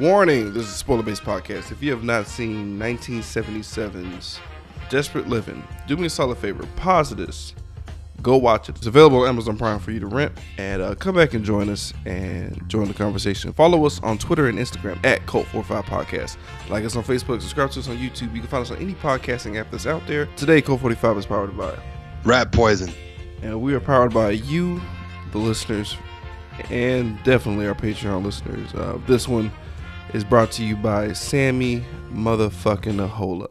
Warning, this is a spoiler based podcast. If you have not seen 1977's Desperate Living, do me a solid favor, pause this, go watch it. It's available on Amazon Prime for you to rent, and uh, come back and join us and join the conversation. Follow us on Twitter and Instagram at Cult45 Podcast. Like us on Facebook, subscribe to us on YouTube. You can find us on any podcasting app that's out there. Today, Cult45 is powered by Rat poison. and we are powered by you, the listeners, and definitely our Patreon listeners. Uh, this one is brought to you by Sammy Motherfucking Ahola.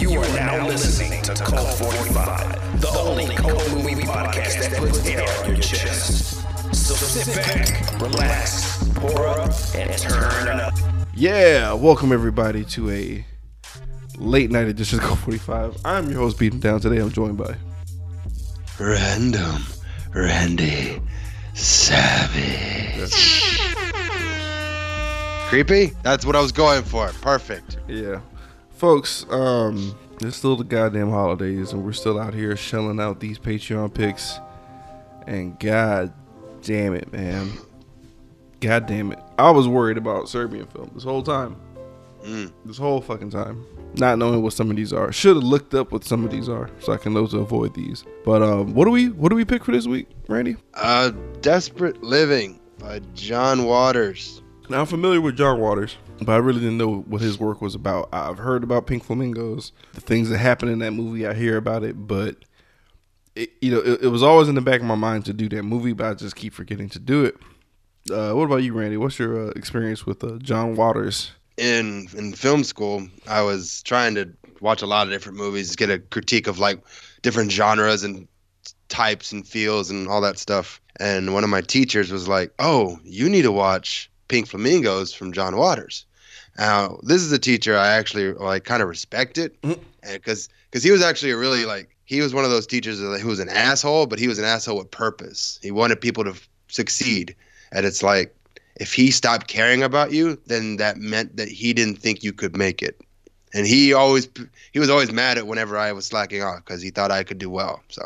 You are now listening to Cult 45, the only cult movie podcast that puts air on your chest. So sit back, relax, pour up, and turn up. Yeah, welcome everybody to a late night edition of Cult 45. I'm your host, Beaten Down. Today I'm joined by Random Randy Savage. Creepy? That's what I was going for. Perfect. Yeah. Folks, um, it's still the goddamn holidays and we're still out here shelling out these Patreon picks. And god damn it, man. God damn it. I was worried about Serbian film this whole time. Mm. This whole fucking time. Not knowing what some of these are. Should have looked up what some of these are so I can know to avoid these. But um what do we what do we pick for this week, Randy? Uh, Desperate Living by John Waters. Now I'm familiar with John Waters, but I really didn't know what his work was about. I've heard about Pink Flamingos, the things that happen in that movie. I hear about it, but it, you know, it, it was always in the back of my mind to do that movie, but I just keep forgetting to do it. Uh, what about you, Randy? What's your uh, experience with uh, John Waters? In in film school, I was trying to watch a lot of different movies, get a critique of like different genres and types and feels and all that stuff. And one of my teachers was like, "Oh, you need to watch Pink Flamingos from John Waters." Now, this is a teacher I actually like kind of respected, mm-hmm. because because he was actually a really like he was one of those teachers who was an asshole, but he was an asshole with purpose. He wanted people to f- succeed, and it's like if he stopped caring about you, then that meant that he didn't think you could make it. And he always he was always mad at whenever I was slacking off because he thought I could do well. So,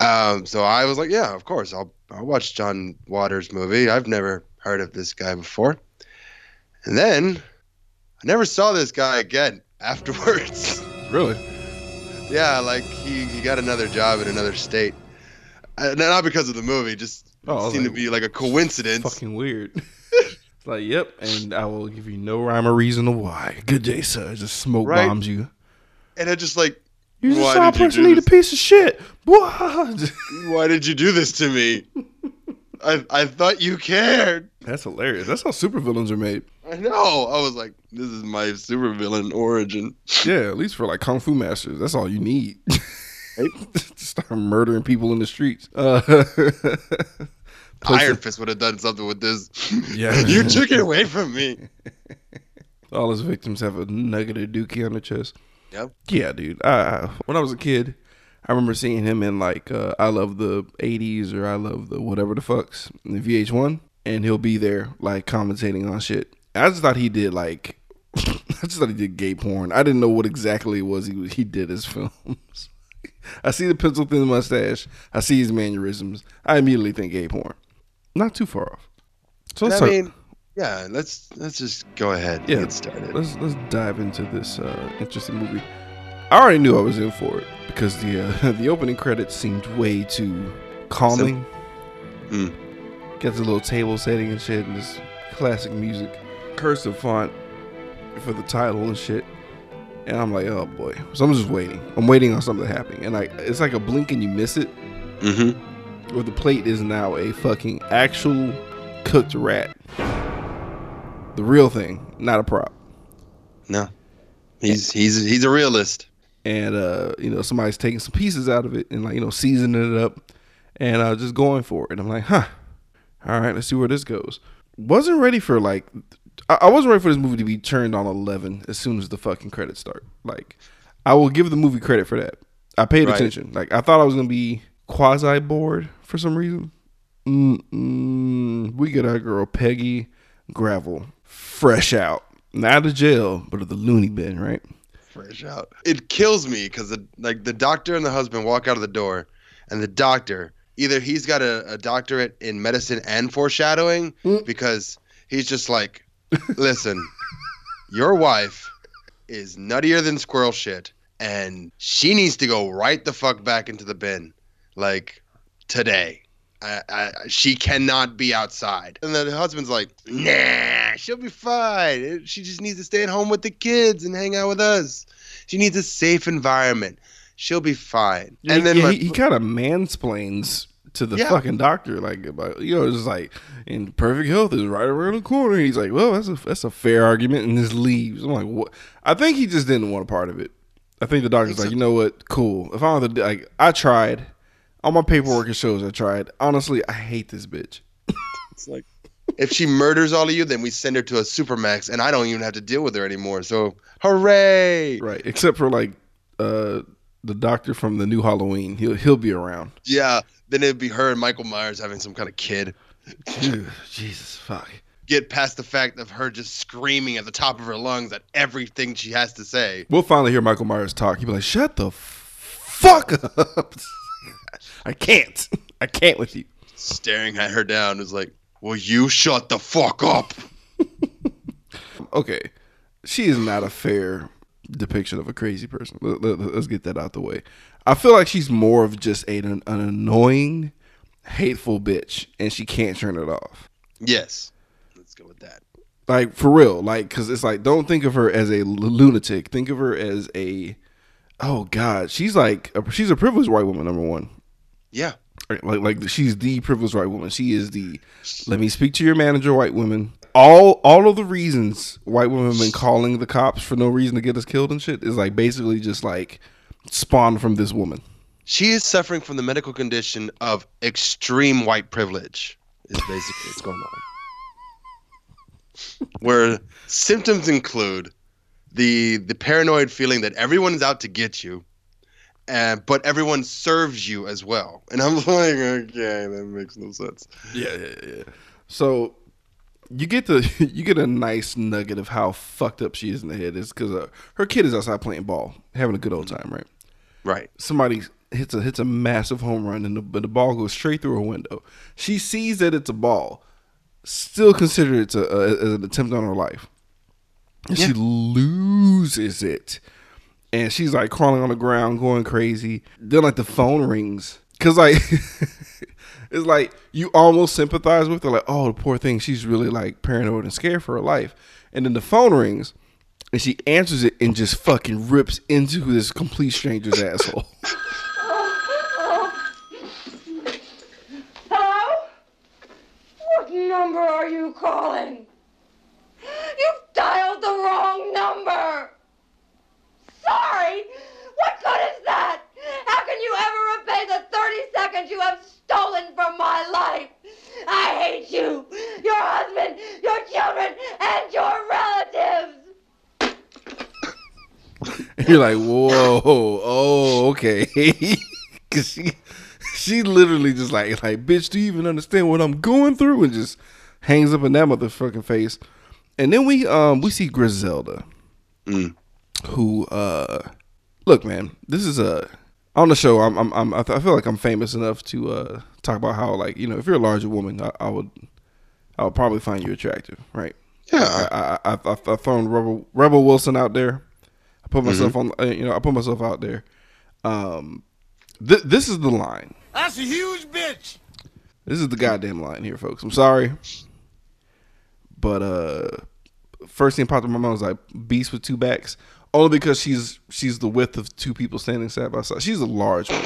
um, so I was like, yeah, of course, I'll I'll watch John Waters movie. I've never heard of this guy before. And then I never saw this guy again afterwards. Really? yeah, like he, he got another job in another state. Uh, not because of the movie, just Oh, seemed like, to be like a coincidence. Fucking weird. it's like, yep, and I will give you no rhyme or reason of why. Good day, sir. Just smoke Right. bombs you. And I just like You just saw a person eat a piece of shit. What? why did you do this to me? I I thought you cared. That's hilarious. That's how supervillains are made. I know. I was like, this is my supervillain origin. Yeah, at least for like kung fu masters, that's all you need. Right? to start murdering people in the streets. Uh, Iron Fist would have done something with this. Yeah. you took it away from me. all his victims have a nugget of dookie on their chest. Yep. Yeah, dude. I, when I was a kid, I remember seeing him in like uh, I love the '80s or I love the whatever the fucks in the VH1, and he'll be there like commentating on shit. I just thought he did like, I just thought he did gay porn. I didn't know what exactly it was he he did his films. I see the pencil thin mustache. I see his mannerisms. I immediately think gay porn. Not too far off. So let's I mean, yeah. Let's let's just go ahead. and Yeah. Get started. let's let's dive into this uh, interesting movie. I already knew I was in for it because the uh, the opening credits seemed way too calming. Hmm. Got the little table setting and shit, and this classic music, cursive font for the title and shit. And I'm like, oh boy. So I'm just waiting. I'm waiting on something happening, and like it's like a blink and you miss it, Mm-hmm. or the plate is now a fucking actual cooked rat. The real thing, not a prop. No. He's he's he's a realist. and uh, you know somebody's taking some pieces out of it and like you know seasoning it up and uh, just going for it. I'm like, huh, all right, let's see where this goes. Wasn't ready for like, I, I wasn't ready for this movie to be turned on 11 as soon as the fucking credits start. Like, I will give the movie credit for that. I paid Right. attention. Like, I thought I was gonna be quasi bored for some reason. Mm-mm. We get our girl Peggy Gravel fresh out, not out of jail, but of the loony bin, right? fresh out. It kills me because the like the doctor and the husband walk out of the door, and the doctor either he's got a, a doctorate in medicine and foreshadowing Mm. because he's just like, listen, your wife is nuttier than squirrel shit, and she needs to go right the fuck back into the bin, like today. I, I, she cannot be outside. And then the husband's like, nah, she'll be fine. She just needs to stay at home with the kids and hang out with us. She needs a safe environment. She'll be fine. And he, then yeah, my, he, he kind of mansplains to the Yeah. fucking doctor, like about you know, just like, "In perfect health is right around the corner." He's like, "Well, that's a that's a fair argument," and just leaves. I'm like, "What?" I think he just didn't want a part of it. I think the doctor's like, "You know what? Cool. If I don't have like, I tried. All my paperwork it shows I tried. Honestly, I hate this bitch." it's like, if she murders all of you, then we send her to a supermax, and I don't even have to deal with her anymore. So, hooray! Right. Except for like uh the doctor from the new Halloween. He'll he'll be around. Yeah. Then it'd be her and Michael Myers having some kind of kid. Jesus fuck. Get past the fact of her just screaming at the top of her lungs at everything she has to say. We'll finally hear Michael Myers talk. He'd be like, "Shut the fuck up." I can't. I can't with you. staring at her down is like, "Will you shut the fuck up?" Okay, she is not a fair depiction of a crazy person. Let, us get that out the way. I feel like she's more of just a, an, an annoying, hateful bitch, and she can't turn it off. Yes, let's go with that. Like for real, like because it's like don't think of her as a lunatic. Think of her as a oh god, she's like a, she's a privileged white woman. Number one, Yeah, like like she's the privileged white woman. She is the let me speak to your manager, white woman. All all of the reasons white women have been calling the cops for no reason to get us killed and shit is like basically just like spawned from this woman. she is suffering from the medical condition of extreme white privilege. Is basically what's going on. Where symptoms include the the paranoid feeling that everyone is out to get you, and but everyone serves you as well. And I'm like, okay, that makes no sense. Yeah, yeah, yeah. So you get the you get a nice nugget of how fucked up she is in the head. Is because uh, her kid is outside playing ball, having a good old time, right? Right. somebody hits a hits a massive home run and the, but the ball goes straight through her window. She sees that it's a ball, still consider it a, a, as an attempt on her life, and she loses it. And she's like crawling on the ground, going crazy. Then like the phone rings, cause like it's like you almost sympathize with her, like oh the poor thing, she's really like paranoid and scared for her life. And then the phone rings, and she answers it and just fucking rips into this complete stranger's asshole. Hello? What number are you calling? You've dialed the wrong number. Sorry. What good is that? How can you ever repay the 30 seconds you have stolen from my life? I hate you, your husband, your children, and your relatives. And you're like, whoa, oh, okay. Cause she she literally just like like, bitch, do you even understand what I'm going through? And just hangs up in that motherfucking face. And then we um we see Griselda. Mm. Who uh look man, this is a on the show I'm I'm, I'm I th- I feel like I'm famous enough to uh talk about how like, you know, if you're a larger woman, I, I would I would probably find you attractive, right? Yeah. I I I've thrown Rebel Rebel Wilson out there. I put myself on, uh, you know, I put myself out there. Um, th- this is the line. That's a huge bitch. This is the goddamn line here, folks. I'm sorry, but uh, first thing popped in my mind was like beast with two backs, only because she's she's the width of two people standing side by side. She's a large woman,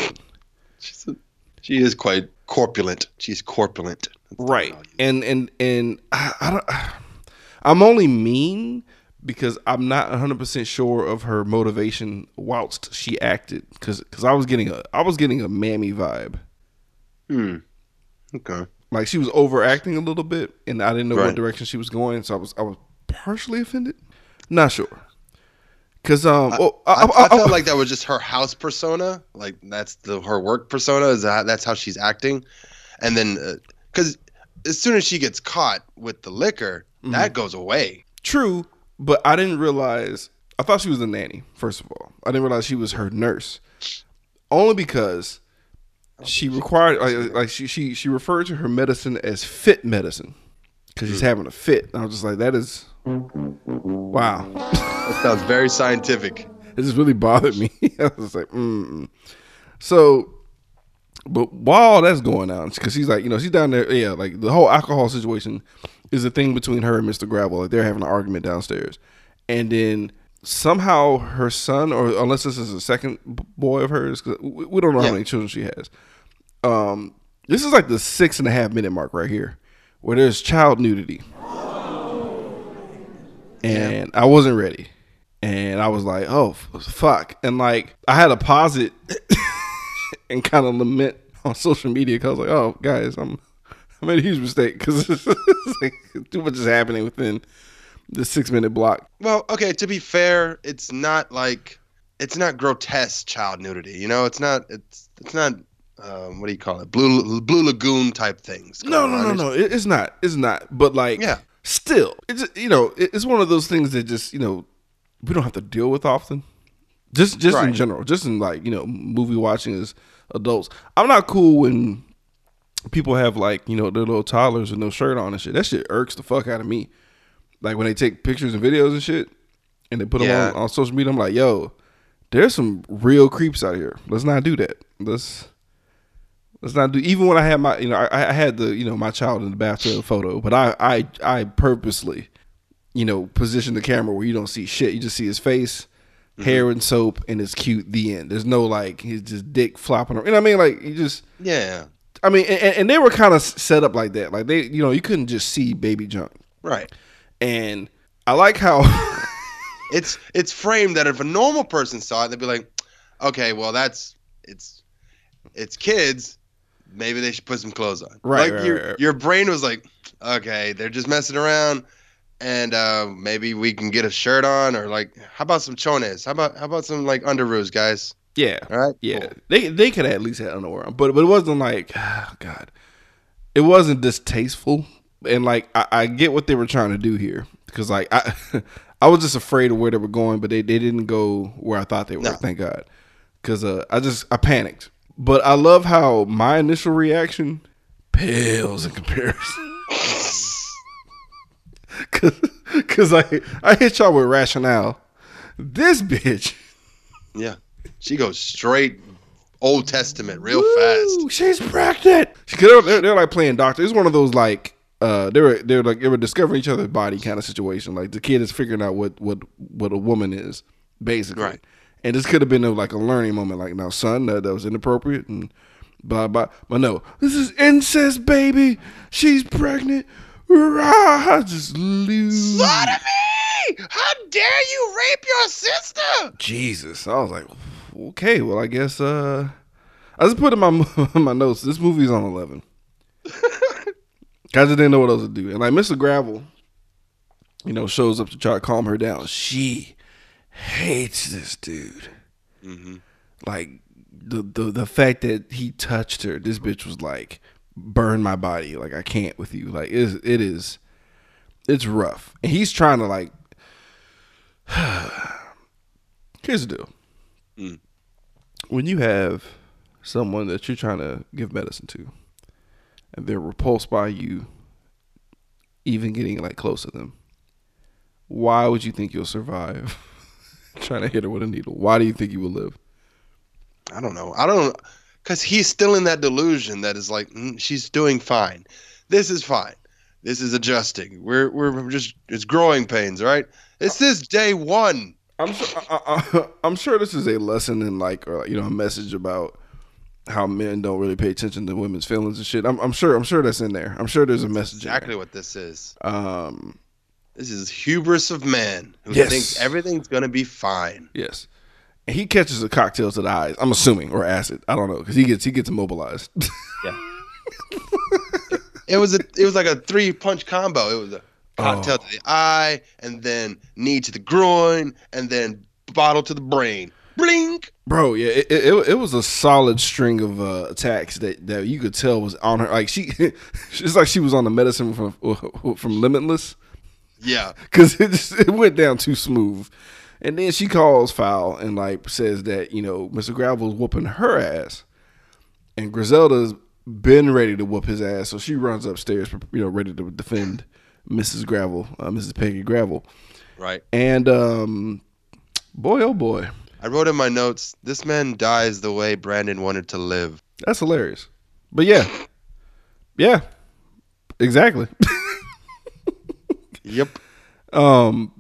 She's a, she is quite corpulent. She's corpulent. That's right? word I'll use. And and and I, I don't. I'm only mean because I'm not 100 percent sure of her motivation whilst she acted, because because I was getting a I was getting a mammy vibe. Hmm. Okay. like she was overacting a little bit and I didn't know what direction she was going, so I was I was partially offended. Not sure. Cause um oh, I, I, I, I- felt like that was just her house persona. Like that's the her work persona. Is that that's how she's acting? And then because as soon as she gets caught with the liquor, Mm-hmm. that goes away. true, but I didn't realize I thought she was a nanny. First of all, I didn't realize she was her nurse. Only because she required like, like she she she referred to her medicine as fit medicine because she's having a fit. And I was just like, that is wow. That sounds very scientific. it just really bothered me. I was like, mm. So, but while that's going on, because she's like, you know, she's down there, yeah, like the whole alcohol situation is a thing between her and Mr. Gravel. Like they're having an argument downstairs. And then somehow her son, or unless this is a second boy of hers, 'cause we don't know how many children she has. Um, this is like the six and a half minute mark right here, where there's child nudity, and I wasn't ready, and I was like, oh fuck, and like I had to pause it and kind of lament on social media because I was like, oh guys, I'm I made a huge mistake because like, too much is happening within the six minute block. Well, okay, to be fair, it's not like it's not grotesque child nudity. You know, it's not it's it's not um, what do you call it? Blue Blue Lagoon type things. No, no, no, no. It, it's not. It's not. But like, Yeah. Still, it's you know, it's one of those things that just you know we don't have to deal with often. Just, just in general, just in like you know movie watching as adults. I'm not cool when people have like you know their little toddlers with no shirt on and shit. That shit irks the fuck out of me. Like when they take pictures and videos and shit, and they put them Yeah. on, on social media. I'm like, yo, there's some real creeps out here. Let's not do that. Let's let's not do. Even when I had my, you know, I, I had the, you know, my child in the bathtub photo, but I, I, I purposely, you know, position the camera where you don't see shit. You just see his face, mm-hmm. hair and soap, and it's cute. The end. There's no like he's just dick flopping. around. You know what I mean? Like you just. Yeah. I mean, and, and they were kind of set up like that. Like they, you know, you couldn't just see baby junk. Right. And I like how It's it's framed that if a normal person saw it, they'd be like, okay, well that's it's it's kids. Maybe they should put some clothes on. Right, Like right, your right, right. your brain was like, okay, they're just messing around, and uh, maybe we can get a shirt on, or like, how about some chones? How about how about some like underoos, guys? Yeah, All right. yeah, Cool. they they could at least have underwear on, but but it wasn't like oh God, it wasn't distasteful, and like I, I get what they were trying to do here because like I I was just afraid of where they were going, but they they didn't go where I thought they were. No. Thank God, because uh, I just I panicked, but I love how my initial reaction pales in comparison. Cause, Cause I I hit y'all with rationale. This bitch Yeah. She goes straight Old Testament real fast. She's pregnant. They're, they're, they're like playing doctor. It's one of those like uh they were they're like they were discovering each other's body kind of situation. Like the kid is figuring out what what what a woman is basically. Right. And this could have been a, like a learning moment. Like now, son, that, that was inappropriate and blah blah. But no, this is incest, baby. She's pregnant. Rah, just lose. Sodomy! How dare you rape your sister? Jesus. I was like, okay, well, I guess uh I just put in my my notes. This movie's on eleven. I just didn't know what else to do. And like Mr. Gravel, you know, shows up to try to calm her down. She hates this dude. Like the, the the fact that he touched her, this bitch was like, burn my body. Like I can't with you. Like it is it is it's rough. And he's trying to like here's the deal. Mm. When you have someone that you're trying to give medicine to, and they're repulsed by you even getting like close to them, why would you think you'll survive trying to hit her with a needle? Why do you think you will live? I don't know. I don't because he's still in that delusion that is like mm, she's doing fine. This is fine. This is adjusting. We're we're just it's growing pains, right? It's this is day one. I'm sure. I, I, I'm sure this is a lesson in like, or you know, a message about how men don't really pay attention to women's feelings and shit. I'm, I'm sure. I'm sure that's in there. I'm sure there's a message. Exactly what this is. Um. This is hubris of man who Yes. thinks everything's gonna be fine. Yes. And he catches a cocktail to the eyes. I'm assuming, or acid. I don't know, because he gets he gets immobilized. Yeah. it was a it was like a three punch combo. It was a cocktail Oh. to the eye, and then knee to the groin, and then bottle to the brain. Blink. Bro, yeah, it, it, it was a solid string of uh, attacks that, that you could tell was on her. Like she, it's like she was on the medicine from from Limitless. Yeah. because it just it went down too smooth. And then she calls foul and like says that you know Mr. Gravel's whooping her ass, and Griselda's been ready to whoop his ass, so she runs upstairs, you know, ready to defend Mrs. Gravel, uh, Mrs. Peggy Gravel, Right. and um, boy oh boy, I wrote in my notes, this man dies the way Brandon wanted to live. that's hilarious. But yeah, yeah, exactly. Yep. Um,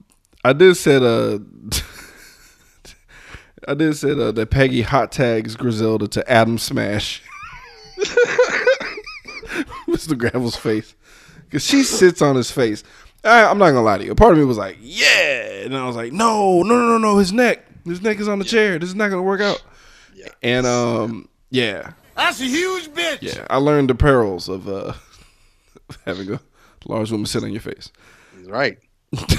I did said uh, I did said uh, that Peggy hot tags Griselda to Adam Smash. Mr. Gravel's face, because she sits on his face. I, I'm not gonna lie to you. A part of me was like, yeah, and I was like, no, no, no, no, no. His neck, his neck is on the chair. This is not gonna work out. Yeah. And um, yeah, That's a huge bitch. yeah. I learned the perils of uh having a large woman sit on your face. He's right. You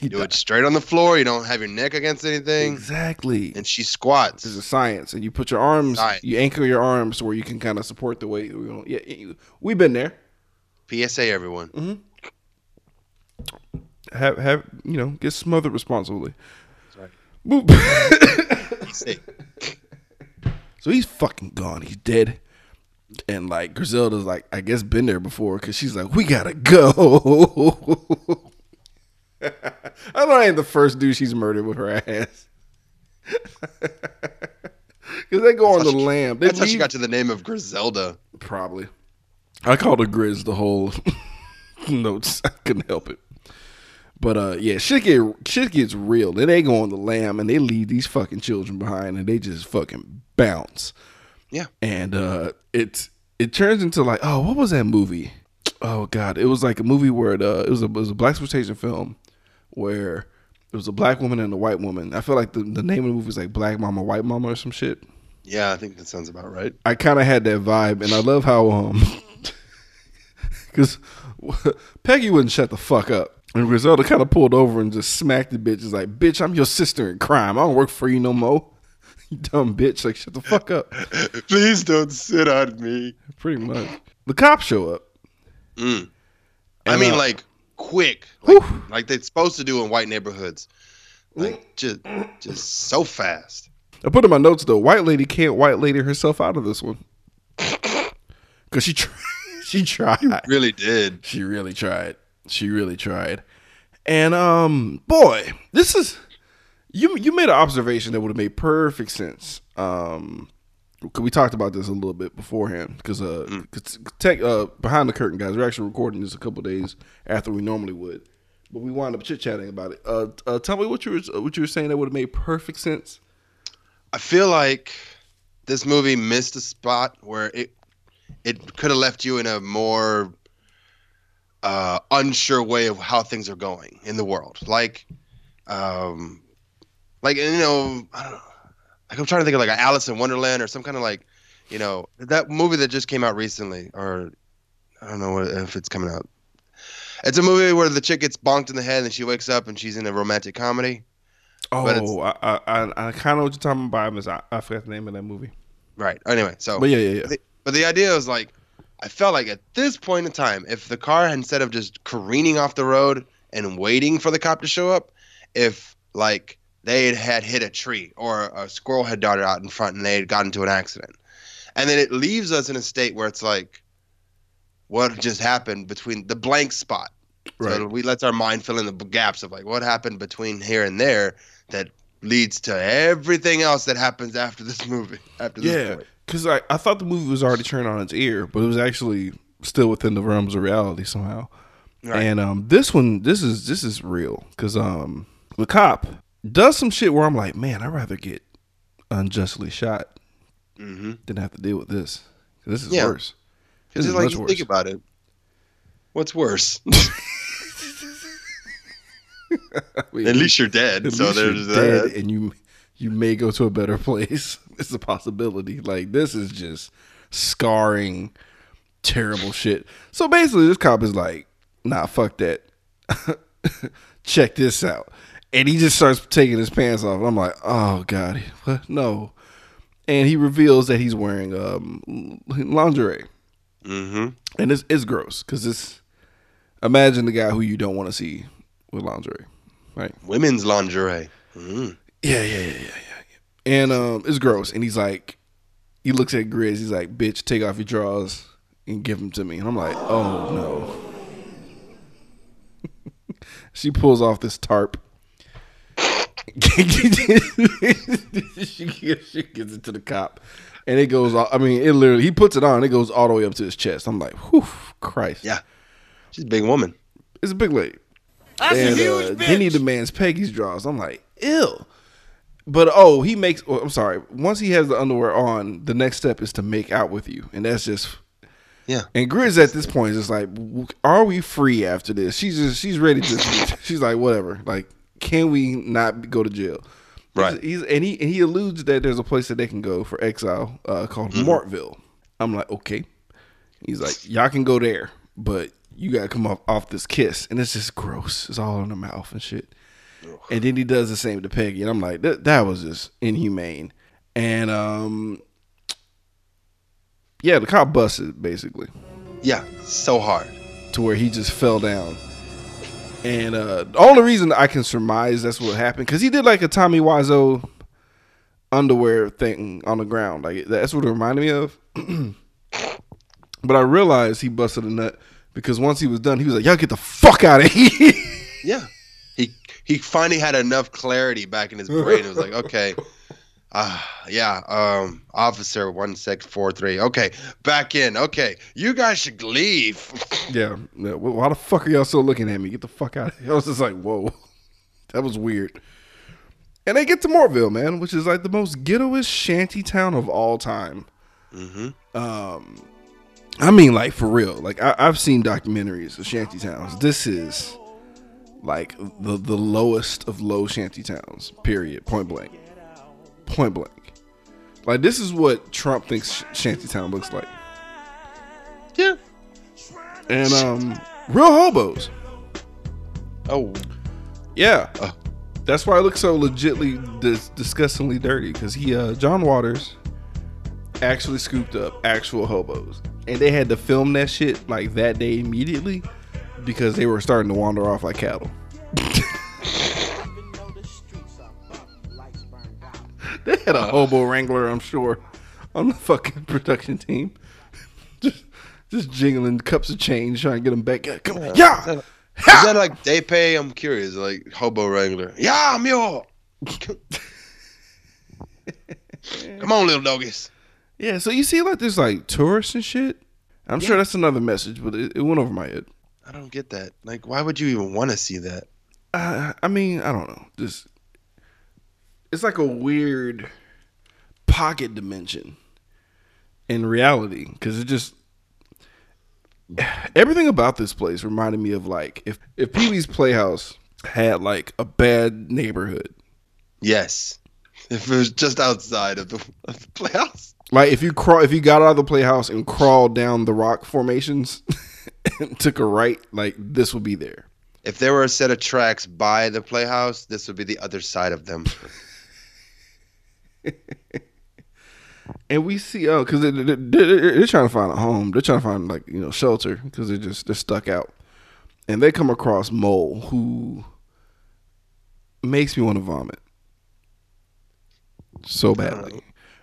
You do it straight on the floor. You don't have your neck against anything. Exactly. And she squats. This is science, and you put your arms, Science. you anchor your arms where you can kind of support the weight. We Yeah, we've been there. PSA, everyone. Mm-hmm. Have have you know get smothered responsibly. right. So he's fucking gone. He's dead. And like Griselda's like I guess been there before because she's like we gotta go. I know I ain't the first dude she's murdered with her ass. Because they go on the lamb. They That's how she got to the name of Griselda. Probably. I called her Grizz the whole notes. I couldn't help it. But uh yeah, shit get shit gets real. Then they go on the lamb and they leave these fucking children behind and they just fucking bounce. Yeah. And uh it's it turns into like, oh, what was that movie? Oh god, it was like a movie where it, uh, it was a it was a black exploitation film where it was a black woman and a white woman. I feel like the, the name of the movie was like Black Mama, White Mama or some shit. Yeah, I think that sounds about right. I kind of had that vibe, and I love how um, because Peggy wouldn't shut the fuck up, and Griselda kind of pulled over and just smacked the bitch. It's like, bitch, I'm your sister in crime. I don't work for you no more. You dumb bitch. Like, shut the fuck up. Please don't sit on me. Pretty much. The cops show up. Mm. I mean, uh, like quick, like, like they're supposed to do in white neighborhoods. Like just, just so fast. I put in my notes though. White lady can't white lady herself out of this one because she tr- she tried. Really did. She really tried. She really tried. And um, boy, this is you. You made an observation that would have made perfect sense. Um, we talked about this a little bit beforehand because uh, 'cause tech uh, behind the curtain guys, we're actually recording this a couple days after we normally would, but we wound up chit chatting about it. Uh, uh, tell me what you were what you were saying that would have made perfect sense. I feel like this movie missed a spot where it it could have left you in a more uh, unsure way of how things are going in the world. Like, um, like you know, I don't know. Like I'm trying to think of like an Alice in Wonderland or some kind of like, you know, that movie that just came out recently, or I don't know what, if it's coming out. It's a movie where the chick gets bonked in the head and she wakes up and she's in a romantic comedy. Oh, I I, I, I kind of know what you're talking about. I, I forgot the name of that movie. Right. Anyway, so But yeah, yeah, yeah. the- but the idea was like, I felt like at this point in time, if the car instead of just careening off the road and waiting for the cop to show up, if like they had, had hit a tree or a squirrel had darted out in front and they had gotten into an accident, and then it leaves us in a state where it's like, what just happened between the blank spot? Right. So we let our mind fill in the gaps of like what happened between here and there that leads to everything else that happens after this movie. After this Yeah, point. Because I, I thought the movie was already turned on its ear, but it was actually still within the realms of reality somehow. Right. And um, this one, this is this is real because um, the cop does some shit where I'm like, man, I'd rather get unjustly shot Mm-hmm. than have to deal with this. This is Yeah. worse. This It's is like much worse. think about it. What's worse? Wait, At least you're dead. at so least you're there's dead that. and you you may go to a better place. It's a possibility. Like this is just scarring, terrible shit. So basically, this cop is like, "Nah, fuck that. Check this out." And he just starts taking his pants off. I'm like, "Oh god, what? no!" And he reveals that he's wearing um, lingerie, Mm-hmm. and it's it's gross because it's imagine the guy who you don't want to see with lingerie, right? Women's lingerie. Mm. Yeah, yeah, yeah, yeah, yeah. Yeah. And um, it's gross. And he's like, he looks at Grizz. He's like, "Bitch, take off your drawers and give them to me." And I'm like, "Oh no." she pulls off this tarp. she, gives, she gives it to the cop, and it goes. all- I mean, it literally. He puts it on. It goes all the way up to his chest. I'm like, "Whew, Christ!" Yeah. She's a big woman. It's a big lady. That's and a huge uh, bitch. then he demands Peggy's drawers. I'm like, ew. But oh, he makes. oh, I'm sorry. Once he has the underwear on, the next step is to make out with you, and that's just. Yeah. And Grizz at this point is just like, are we free after this? She's just she's ready to. she's like, whatever. Like, can we not go to jail? Right. He's, and he and he alludes that there's a place that they can go for exile uh, called Mortville. I'm like, okay. He's like, y'all can go there, but you gotta come off off this kiss, and it's just gross. It's all in the mouth and shit. And then he does the same to Peggy, and I'm like, that that was just inhumane. And um, yeah, the cop busted basically Yeah. So hard. to where he just fell down. And uh, the only reason I can surmise that's what happened because he did like a Tommy Wiseau underwear thing on the ground. Like that's what it reminded me of. but I realized he busted a nut because once he was done, he was like, "Y'all get the fuck out of here." Yeah. He finally had enough clarity back in his brain. It was like, okay. Uh, yeah, um, officer one six four three. Okay, back in. Okay, you guys should leave. yeah. yeah. Well, Why the fuck are y'all still looking at me? Get the fuck out of here. I was just like, whoa. That was weird. And they get to Mortville, man, which is like the most ghettoest shanty town of all time. Mm-hmm. Um, I mean, like for real. Like I, I've seen documentaries of shanty towns. This is like the the lowest of low shanty towns. Period. Point blank. Point blank. Like this is what Trump thinks sh- shanty town looks like. Yeah. And um, real hobos. Oh, Yeah. Uh. That's why it looks so legitly dis- disgustingly dirty because he, uh, John Waters, actually scooped up actual hobos, and they had to film that shit like that day immediately because they were starting to wander off like cattle. they had a hobo wrangler, I'm sure, on the fucking production team, just just jingling cups of change trying to get them back. Yeah, come on, yeah. is that like they pay? I'm curious. Like hobo wrangler. Yeah, mule. Come on, little doggies. Yeah, so you see, like, there's like tourists and shit. I'm sure that's another message, but it, it went over my head. I don't get that. Like, why would you even want to see that? Uh, I mean, I don't know. Just it's like a weird pocket dimension in reality because it just everything about this place reminded me of like if if Pee Wee's Playhouse had like a bad neighborhood. Yes. If it was just outside of the, of the playhouse. Like if you crawl, if you got out of the playhouse and crawled down the rock formations and took a right, like this would be there. If there were a set of tracks by the playhouse, this would be the other side of them. And we see, oh, because they, they, they're trying to find a home. They're trying to find like you know shelter because they're just they're stuck out. And they come across Mole, who makes me want to vomit so badly.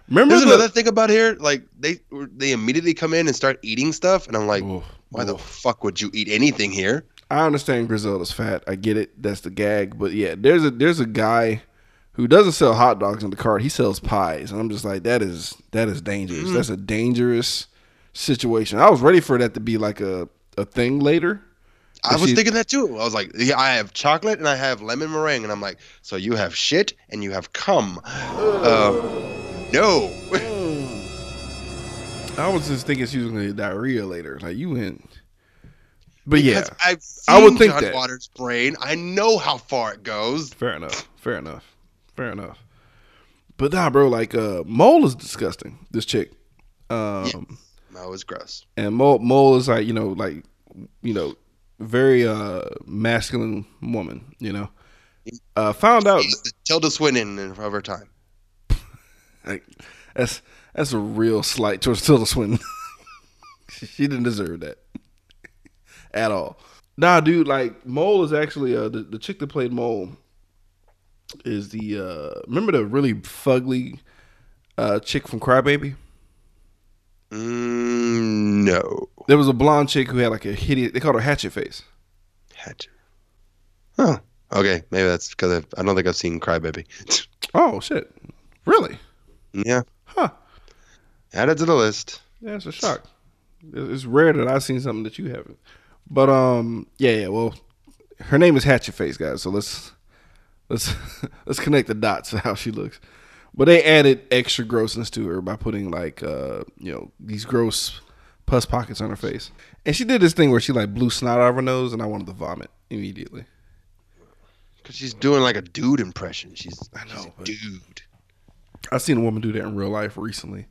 Remember There's the, another thing about here. Like they they immediately come in and start eating stuff, and I'm like, Oof, why the fuck would you eat anything here? I understand Griselda's fat. I get it. That's the gag. But yeah, there's a there's a guy who doesn't sell hot dogs in the cart. He sells pies, and I'm just like, that is that is dangerous. That's a dangerous situation. I was ready for that to be like a a thing later. I was she- thinking that too. I was like, yeah, I have chocolate and I have lemon meringue, and I'm like, so you have shit and you have cum. Uh, no. I was just thinking she was gonna get diarrhea later. Like you went, but yeah, I've I would think John that. Waters' brain. I know how far it goes. fair enough. Fair enough. Fair enough. But nah, bro, like uh, Mole is disgusting. This chick, um, That was gross. and Mole, Mole is like you know like you know very uh masculine woman. You know, uh, found out Tilda Swinton of her time. like that's that's a real slight towards Tilda Swinton. she didn't deserve that at all. Nah, dude, like Mole is actually uh the, the chick that played Mole is the uh remember the really fugly uh chick from Crybaby? Mm, no. There was a blonde chick who had like a hideous. They called her Hatchet Face. Hatchet. Oh, okay. Maybe that's because I don't think I've seen Crybaby. Oh shit! Really? yeah, Huh? Add it to the list. Yeah, it's a shock. It's rare that I've seen something that you haven't. But um, yeah, yeah. Well, her name is Hatchet Face, guys. So let's let's let's connect the dots to how she looks. But they added extra grossness to her by putting like uh, you know, these gross pus pockets on her face. And she did this thing where she like blew snot out of her nose, and I wanted to vomit immediately. Because she's doing like a dude impression. She's, I know, she's a dude. I've seen a woman do that in real life recently,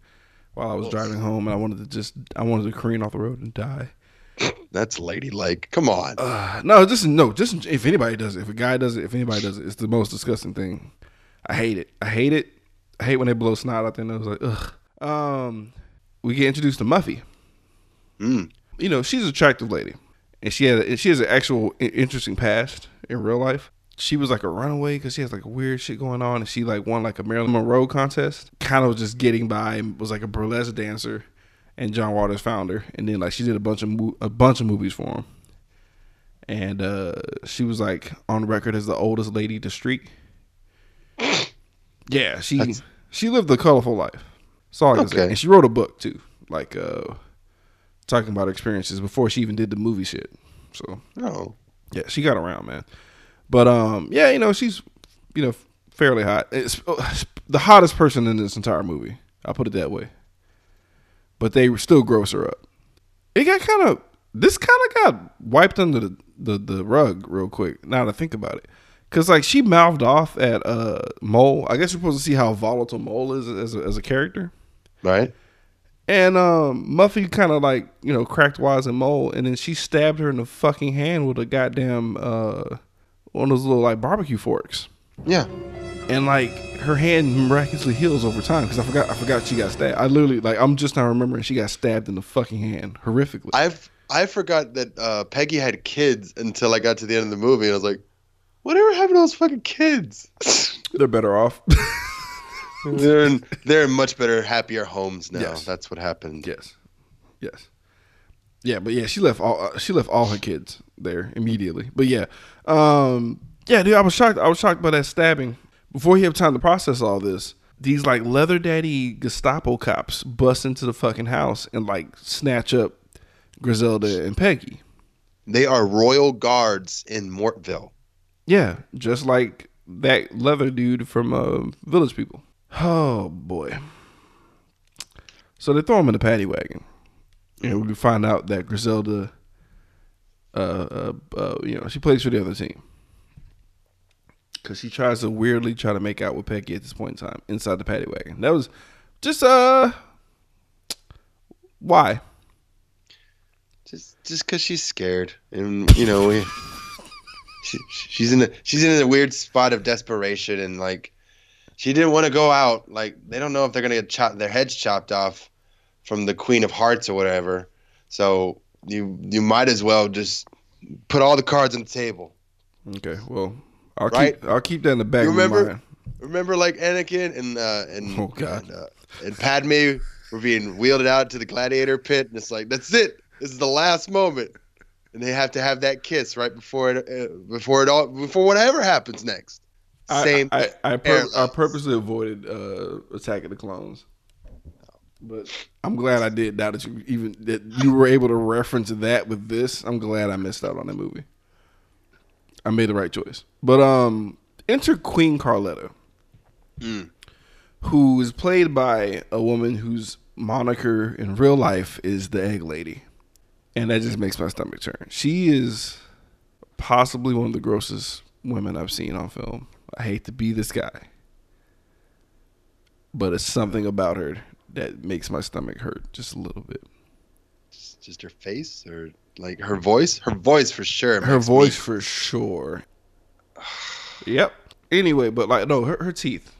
while I was driving home, and I wanted to just I wanted to careen off the road and die. That's ladylike. Come on. Uh, no, just no, just if anybody does it, if a guy does it, if anybody does it, it's the most disgusting thing. I hate it. I hate it. I hate when they blow snot out their nose. Like, ugh. Um, we get introduced to Muffy. Mm. You know, she's an attractive lady, and she had she has an actual interesting past in real life. She was like a runaway because she has like weird shit going on, and she like won like a Marilyn Monroe contest. Kind of just getting by, and was like a burlesque dancer, and John Waters found her, and then like she did a bunch of mo- a bunch of movies for him and uh, she was like on record as the oldest lady to streak. Yeah, she That's- she lived a colorful life. That's all I can say. Okay. And she wrote a book too, like uh, talking about her experiences before she even did the movie shit. So No. yeah, she got around, man. But um, yeah, you know she's you know fairly hot. It's uh, the hottest person in this entire movie. I'll put it that way. But they still gross her up. It got kind of this kind of got wiped under the, the the rug real quick. Now to think about it, because like she mouthed off at uh Mole. I guess you're supposed to see how volatile Mole is as a, as a character. Right? And um, Muffy kind of like you know cracked wise and mole, and then she stabbed her in the fucking hand with a goddamn uh, one of those little like barbecue forks, Yeah. and like her hand miraculously heals over time because I forgot I forgot she got stabbed. I literally like I'm just now remembering she got stabbed in the fucking hand horrifically. I've I forgot that uh, Peggy had kids until I got to the end of the movie, and I was like, "Whatever happened to those fucking kids?" They're better off. they're in they're in much better, happier homes now. Yes. That's what happened. yes, yes, yeah, but yeah, she left all uh, she left all her kids there immediately. But yeah, um, yeah, dude, I was shocked. I was shocked by that stabbing. Before he had time to process all this, these like leather daddy Gestapo cops bust into the fucking house and like snatch up Griselda and Peggy. They are royal guards in Mortville. Yeah, just like that leather dude from uh, Village People. Oh boy. So they throw him in the paddy wagon, and we find out that Griselda, uh, uh, uh you know, she plays for the other team because she tries to weirdly try to make out with Peggy at this point in time inside the paddy wagon. That was just uh, why? Just just because she's scared, and you know, we, she, she's in a she's in a weird spot of desperation, and like she didn't want to go out. Like they don't know if they're gonna get chopped, their heads chopped off from the Queen of Hearts or whatever. So you you might as well just put all the cards on the table. Okay, well, I'll Right? keep I'll keep that in the back You remember- Remember, like Anakin and uh, and Oh, God. and, uh, and Padme were being wheeled out to the gladiator pit, and it's like that's it. This is the last moment, and they have to have that kiss right before it uh, before it all before whatever happens next. Same. I. I, I, pur- I purposely avoided uh, Attack of the Clones, but I'm glad I did. Now that you even that you were able to reference that with this, I'm glad I missed out on that movie. I made the right choice. But um, enter Queen Carlotta, Mm. who is played by a woman whose moniker in real life is the Egg Lady, and that just makes my stomach turn. She is possibly one of the grossest women I've seen on film. I hate to be this guy, but it's something about her that makes my stomach hurt just a little bit. Just- just her face or like her voice. Her voice for sure. Her makes me- voice for sure. yep. Anyway, but like no, her, her teeth,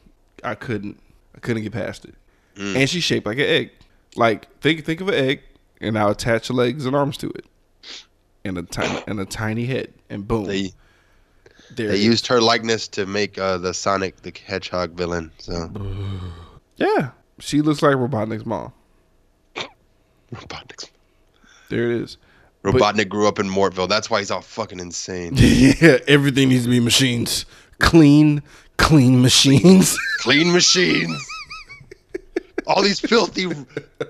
I couldn't, I couldn't get past it. Mm. And she's shaped like an egg. Like think think of an egg, and I'll attach legs and arms to it, and a tiny and a tiny head, and boom. They They used her likeness to make uh, the Sonic the Hedgehog villain. So Yeah, she looks like Robotnik's mom. Robotnik. There it is. Robotnik grew up in Mortville. That's why he's all fucking insane. yeah, everything needs to be machines. Clean, clean machines. Clean machines. All these filthy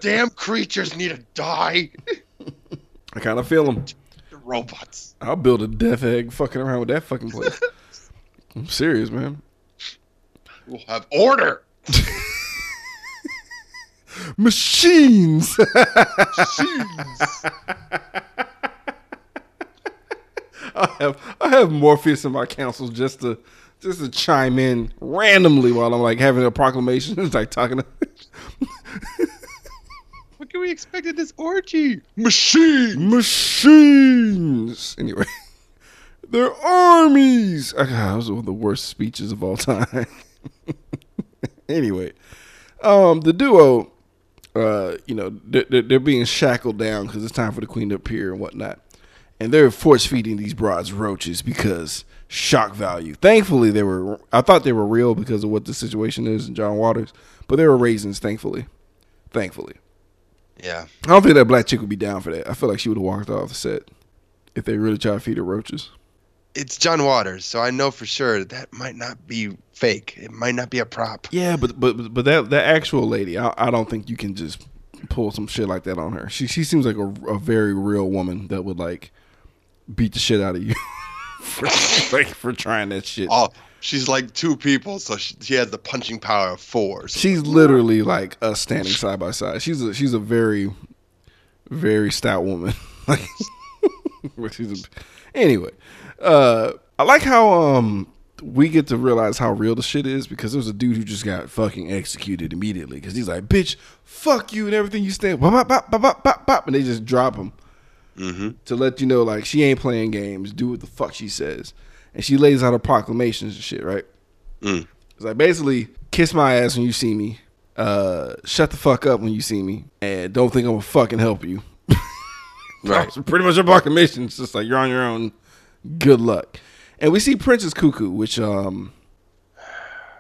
damn creatures need to die. I kind of feel them. Robots. I'll build a death egg fucking around with that fucking place. I'm serious, man. We'll have order. Machines. machines. I have I have Morpheus in my council just to just to chime in randomly while I'm like having a proclamation. It's like talking to What can we expect at this orgy? Machines. machines. Anyway, they're armies. Ah, God, that was one of the worst speeches of all time. anyway, um, the duo, uh, you know, they're, they're, they're being shackled down because it's time for the queen to appear and whatnot, and they're force feeding these broads roaches because shock value. Thankfully, they were. I thought they were real because of what the situation is in John Waters, but they were raisins. Thankfully, thankfully. Yeah. I don't think that black chick would be down for that. I feel like she would have walked off the set if they really tried to feed her roaches. It's John Waters, so I know for sure that, might not be fake. It might not be a prop. Yeah, but but but that that actual lady, I, I don't think you can just pull some shit like that on her. She she seems like a, a very real woman that would like beat the shit out of you for like for trying that shit. Oh, she's like two people, so she, she has the punching power of four. So She's literally like us standing side by side. She's a she's a very very stout woman. like she's a, anyway. Uh I like how um we get to realize how real the shit is because there's a dude who just got fucking executed immediately because he's like, bitch, fuck you and everything you stand, bop, bop, bop, bop, bop, bop, bop, and they just drop him to let you know like she ain't playing games. Do what the fuck she says, and she lays out her proclamations and shit, right? Mm. It's like basically kiss my ass when you see me, uh, shut the fuck up when you see me, and don't think I'm gonna fucking help you. Right. So pretty much her proclamation. It's just like you're on your own. Good luck. And we see Princess Cuckoo, which um,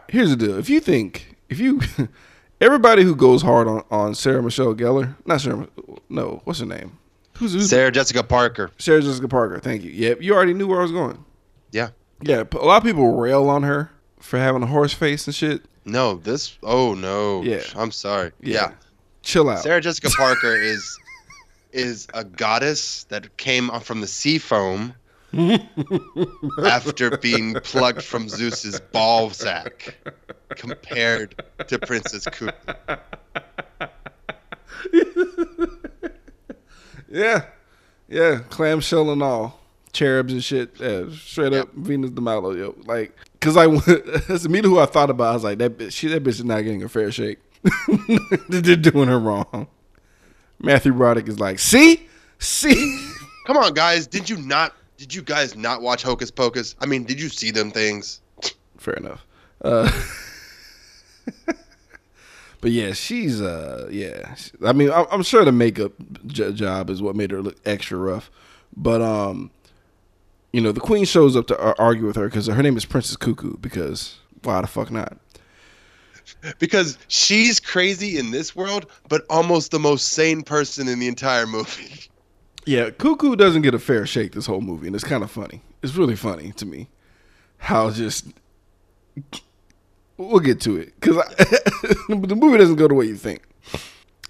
here's the deal. If you think if you everybody who goes hard on on Sarah Michelle Gellar, not Sarah, no, what's her name? Who's, who's Sarah Jessica Parker. Sarah Jessica Parker. Thank you. Yep, you already knew where I was going. Yeah. Yeah, a lot of people rail on her for having a horse face and shit. No, this. Oh no. Yeah. I'm sorry. Yeah. Yeah. Chill out. Sarah Jessica Parker is is a goddess that came from the sea foam after being plucked from Zeus's ball sack, compared to Princess Cuckoo. Yeah, yeah, clamshell and all, cherubs and shit. Yeah, straight up Venus de Milo, yo. Like, cause I that's immediately who I thought about. I was like, that bitch, she, that bitch is not getting a fair shake. They're doing her wrong. Matthew Broderick is like, see, see. Come on, guys! Did you not? Did you guys not watch Hocus Pocus? I mean, did you see them things? Fair enough. Uh, but yeah, she's uh, yeah. I mean, I'm, I'm sure the makeup job is what made her look extra rough. But um, you know, the queen shows up to argue with her because her name is Princess Cuckoo. Because why the fuck not? Because she's crazy in this world, but almost the most sane person in the entire movie. Yeah, Cuckoo doesn't get a fair shake this whole movie, and it's kind of funny. It's really funny to me how just we'll get to it because the movie doesn't go the way you think.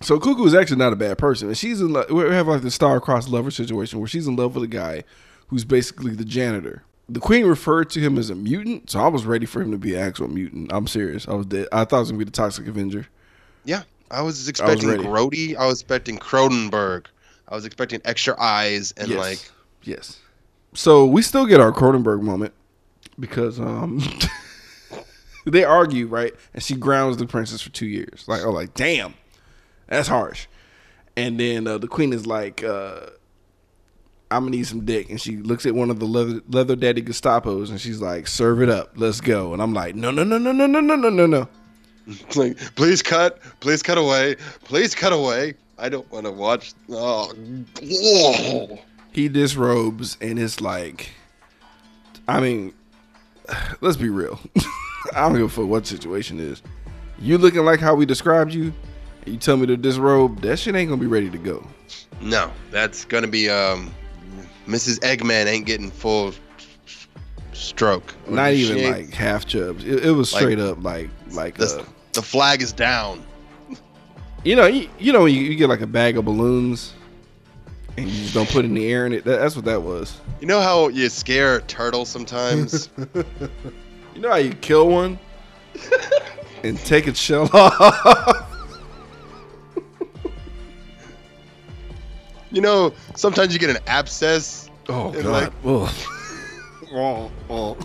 So Cuckoo is actually not a bad person, and she's in. Lo- we have like the star-crossed lover situation where she's in love with a guy who's basically the janitor. The queen referred to him as a mutant, so I was ready for him to be an actual mutant. I'm serious. I was dead. I thought it was gonna be the Toxic Avenger. Yeah, I was expecting ready. Grody. I was expecting Cronenberg. I was expecting extra eyes and yes. like yes. So we still get our Cronenberg moment because um they argue right, and she grounds the princess for two years. Like oh, like damn, that's harsh. And then uh, the queen is like, uh, "I'm gonna need some dick," and she looks at one of the leather leather daddy Gestapos, and she's like, "Serve it up, let's go." And I'm like, "No, no, no, no, no, no, no, no, no, no." Like, please cut, please cut away, please cut away. I don't want to watch. Oh, Whoa. he disrobes and it's like i mean let's be real. I don't give a fuck what the situation is. You looking like how we described you, you tell me to disrobe, that shit ain't gonna be ready to go. No, that's gonna be um, Mrs. Eggman ain't getting full stroke. Not even ain't- like half chubs. It, it was Like, straight up like like the, uh, the flag is down. You know you, you know when you, you get like a bag of balloons and you just don't put any air in it. That, that's what that was. You know how you scare a turtle sometimes? You know how you kill one and take its shell off. you know, sometimes you get an abscess. Oh god. like- oh, oh.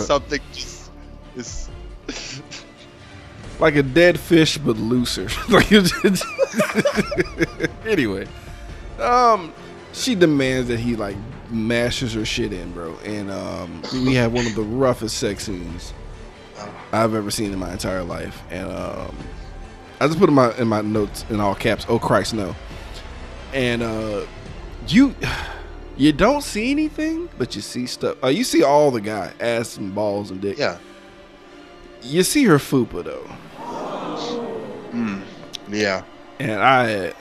Something just is. Like a dead fish but looser. like just anyway, um, she demands that he like mashes her shit in, bro, and um, we have one of the roughest sex scenes I've ever seen in my entire life, and um, I just put in my in my notes in all caps. Oh Christ, no! And uh, you. You don't see anything, but you see stuff. Uh, you see all the guy, ass and balls and dick. Yeah. You see her fupa though. Mm. Yeah. and I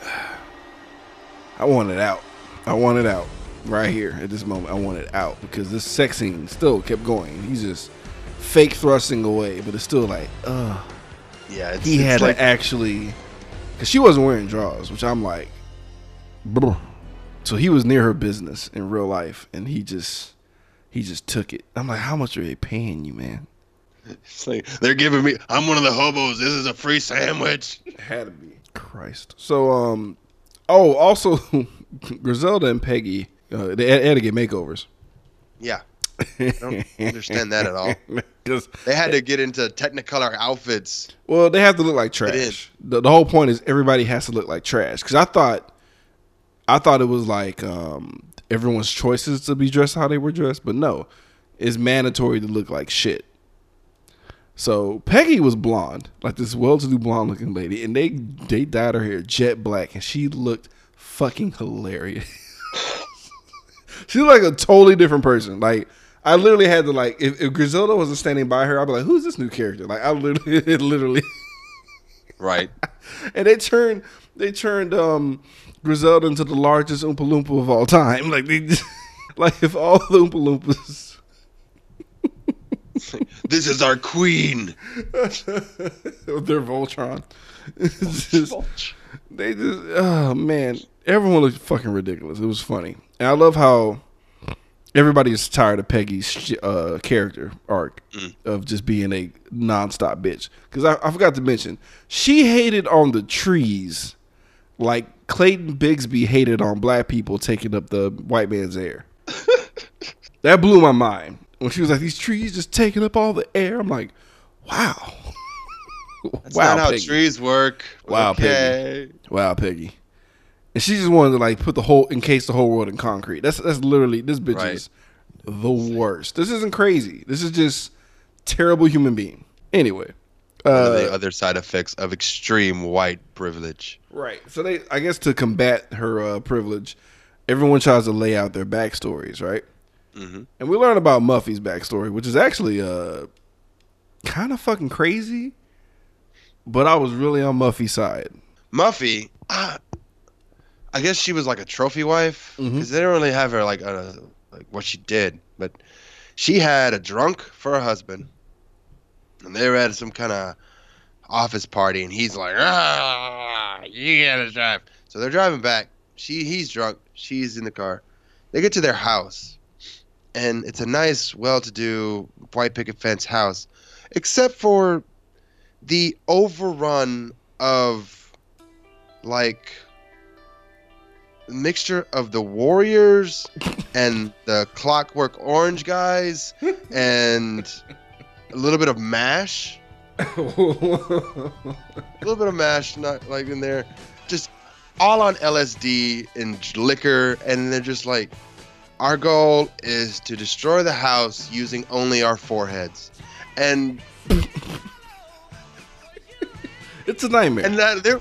I want it out. I want it out right here at this moment. I want it out because this sex scene still kept going. He's just fake thrusting away, but it's still like, ugh. Yeah. It's, He it's had like, to actually, because she wasn't wearing drawers, which I'm like, Bruh. so he was near her business in real life, and he just he just took it. I'm like, how much are they paying you, man? It's like they're giving me. I'm one of the hobos. This is a free sandwich. Had to be. Christ. So, um, oh, also, Griselda and Peggy, uh, they had, had to get makeovers. Yeah. I don't understand that at all. Because, They had to get into Technicolor outfits. well, they have to look like trash. The, the whole point is everybody has to look like trash. Because I thought, I thought it was like um, everyone's choices to be dressed how they were dressed, but no, it's mandatory to look like shit. So Peggy was blonde, like this well-to-do blonde-looking lady, and they they dyed her hair jet black, and she looked fucking hilarious. she looked like a totally different person. Like I literally had to like, if, if Griselda wasn't standing by her, I'd be like, "Who's this new character?" Like I literally, it literally, Right. and they turned they turned um Griselda into the largest Oompa Loompa of all time. Like they, like if all the Oompa Loompas. This is our queen. They're Voltron. Just- they just, oh man, everyone looked fucking ridiculous. It was funny, and I love how everybody's tired of Peggy's uh, character arc of just being a nonstop bitch. Because I, I forgot to mention, she hated on the trees like Clayton Bigsby hated on black people taking up the white man's air. that blew my mind when she was like, "These trees just taking up all the air." I'm like, "Wow." That's wow, not how Peggy. trees work. Wow, okay. Wow, Peggy. And she just wanted to like put the whole encase the whole world in concrete. That's that's literally this bitch Right. is the worst. This isn't crazy. This is just terrible human being. Anyway. One of Uh, the other side effects of extreme white privilege. right. So they I guess to combat her uh, privilege, everyone tries to lay out their backstories, right? Hmm And we learn about Muffy's backstory, which is actually uh kind of fucking crazy. But I was really on Muffy's side. Muffy, ah, I guess she was like a trophy wife because Mhm. they didn't really have her like a, like what she did, but she had a drunk for a husband, and they were at some kind of office party, and he's like, ah, you gotta drive. So they're driving back. She he's drunk. She's in the car. They get to their house, and it's a nice, well-to-do white picket fence house, except for the overrun of like a mixture of the Warriors and the Clockwork Orange guys and a little bit of Mash. A little bit of Mash, not like in there. Just all on LSD and liquor, and they're just like, our goal is to destroy the house using only our foreheads. And it's a nightmare. and that there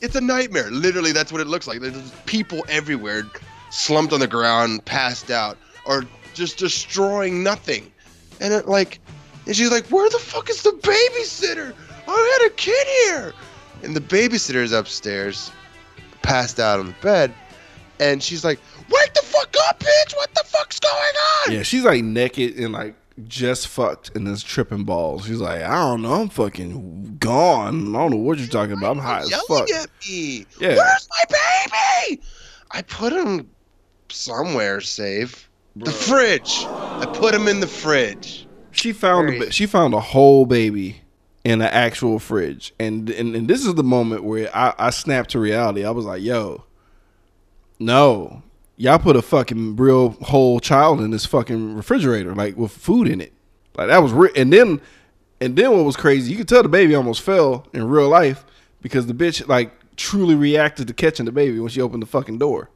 it's a nightmare literally that's what it looks like there's people everywhere slumped on the ground passed out or just destroying nothing. And it like, and she's like, "Where the fuck is the babysitter? I had a kid here." And the babysitter's upstairs, passed out on the bed, and she's like, "Wake the fuck up, bitch! What the fuck's going on?" Yeah, she's like naked and like just fucked and is tripping balls. She's like, I don't know, I'm fucking gone. I don't know what you're talking about. I'm high as yelling fuck. at me. Yeah. Where's my baby? I put him somewhere safe. The fridge. I put him in the fridge. She found a, Very- ba- she found a whole baby in an actual fridge, and and, and this is the moment where I, I snapped to reality. I was like, "Yo, no, y'all put a fucking real whole child in this fucking refrigerator, like with food in it. Like that was real." And then and then what was crazy? You could tell the baby almost fell in real life because the bitch like truly reacted to catching the baby when she opened the fucking door.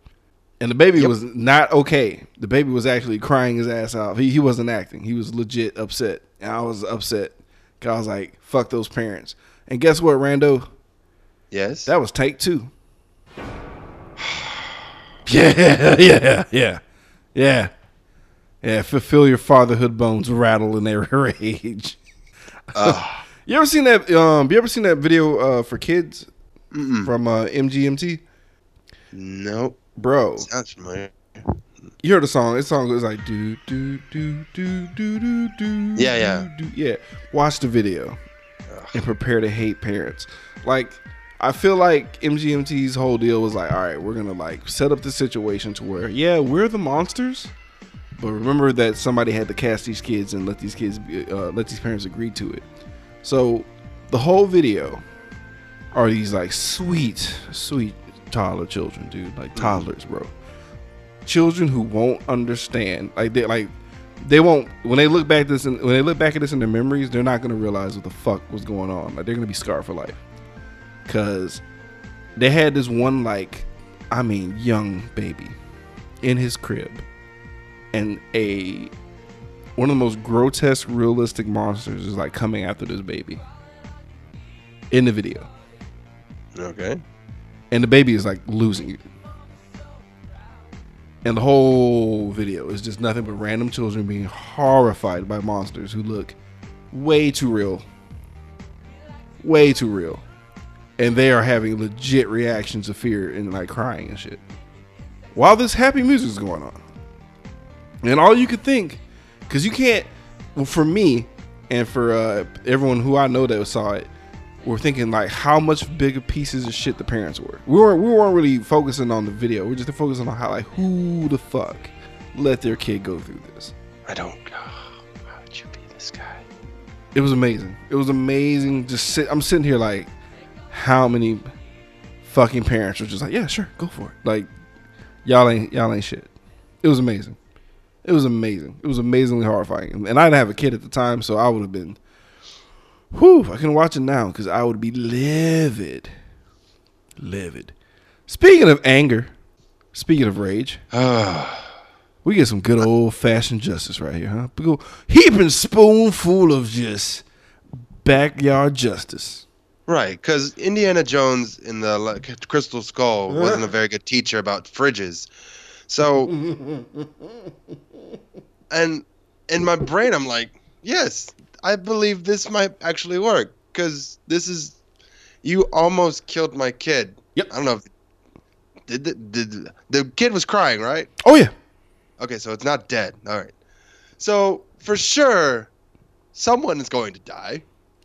And the baby was not okay. The baby was actually crying his ass off. He, he wasn't acting. He was legit upset. And I was upset. Cause I was like, fuck those parents. And guess what, Rando? Yes. That was take two. Yeah, yeah, yeah. Yeah. Yeah, yeah fulfill your fatherhood bones rattle in their rage. Ugh. You ever seen that um you ever seen that video uh for kids from uh MGMT? nope. Bro, Sounds familiar. you heard the song. This song goes like do do do do do do do. Yeah, yeah. do, do. Yeah. Watch the video and prepare to hate parents. Like I feel like MGMT's whole deal was like, all right, we're gonna like set up the situation to where, yeah, we're the monsters, but remember that somebody had to cast these kids and let these kids, be, uh, let these parents agree to it. So the whole video are these like sweet, sweet toddler children, dude, like toddlers, bro. Children who won't understand, like they like they won't when they look back at this in, when they look back at this in their memories, they're not gonna realize what the fuck was going on. Like they're gonna be scarred for life, cause they had this one like, I mean, young baby in his crib, and a one of the most grotesque, realistic monsters is like coming after this baby in the video, Okay. and the baby is like losing it. And the whole video is just nothing but random children being horrified by monsters who look way too real. Way too real. And they are having legit reactions of fear and like crying and shit. While this happy music is going on. And all you could think, because you can't, well, for me and for uh, everyone who I know that saw it, we're thinking like how much bigger pieces of shit the parents were. We weren't we weren't really focusing on the video. We're just focusing on how like who the fuck let their kid go through this. I don't. Why would you be this guy? It was amazing. It was amazing. Just sit. I'm sitting here like, how many fucking parents were just like, yeah, sure, go for it. Like, y'all ain't y'all ain't shit. It was amazing. It was amazing. It was amazingly horrifying. And I didn't have a kid at the time, so I would have been, whew, I can watch it now because I would be livid. Livid. Speaking of anger, speaking of rage, we get some good old fashioned justice right here, huh? We go heaping spoonful of just backyard justice. Right, because Indiana Jones in the like, Crystal Skull wasn't a very good teacher about fridges. So, and in my brain, I'm like, yes, I believe this might actually work because this is you almost killed my kid. Yep. I don't know. If, did the, did the kid was crying, right? Oh yeah. Okay, so it's not dead. All right. So for sure, someone is going to die.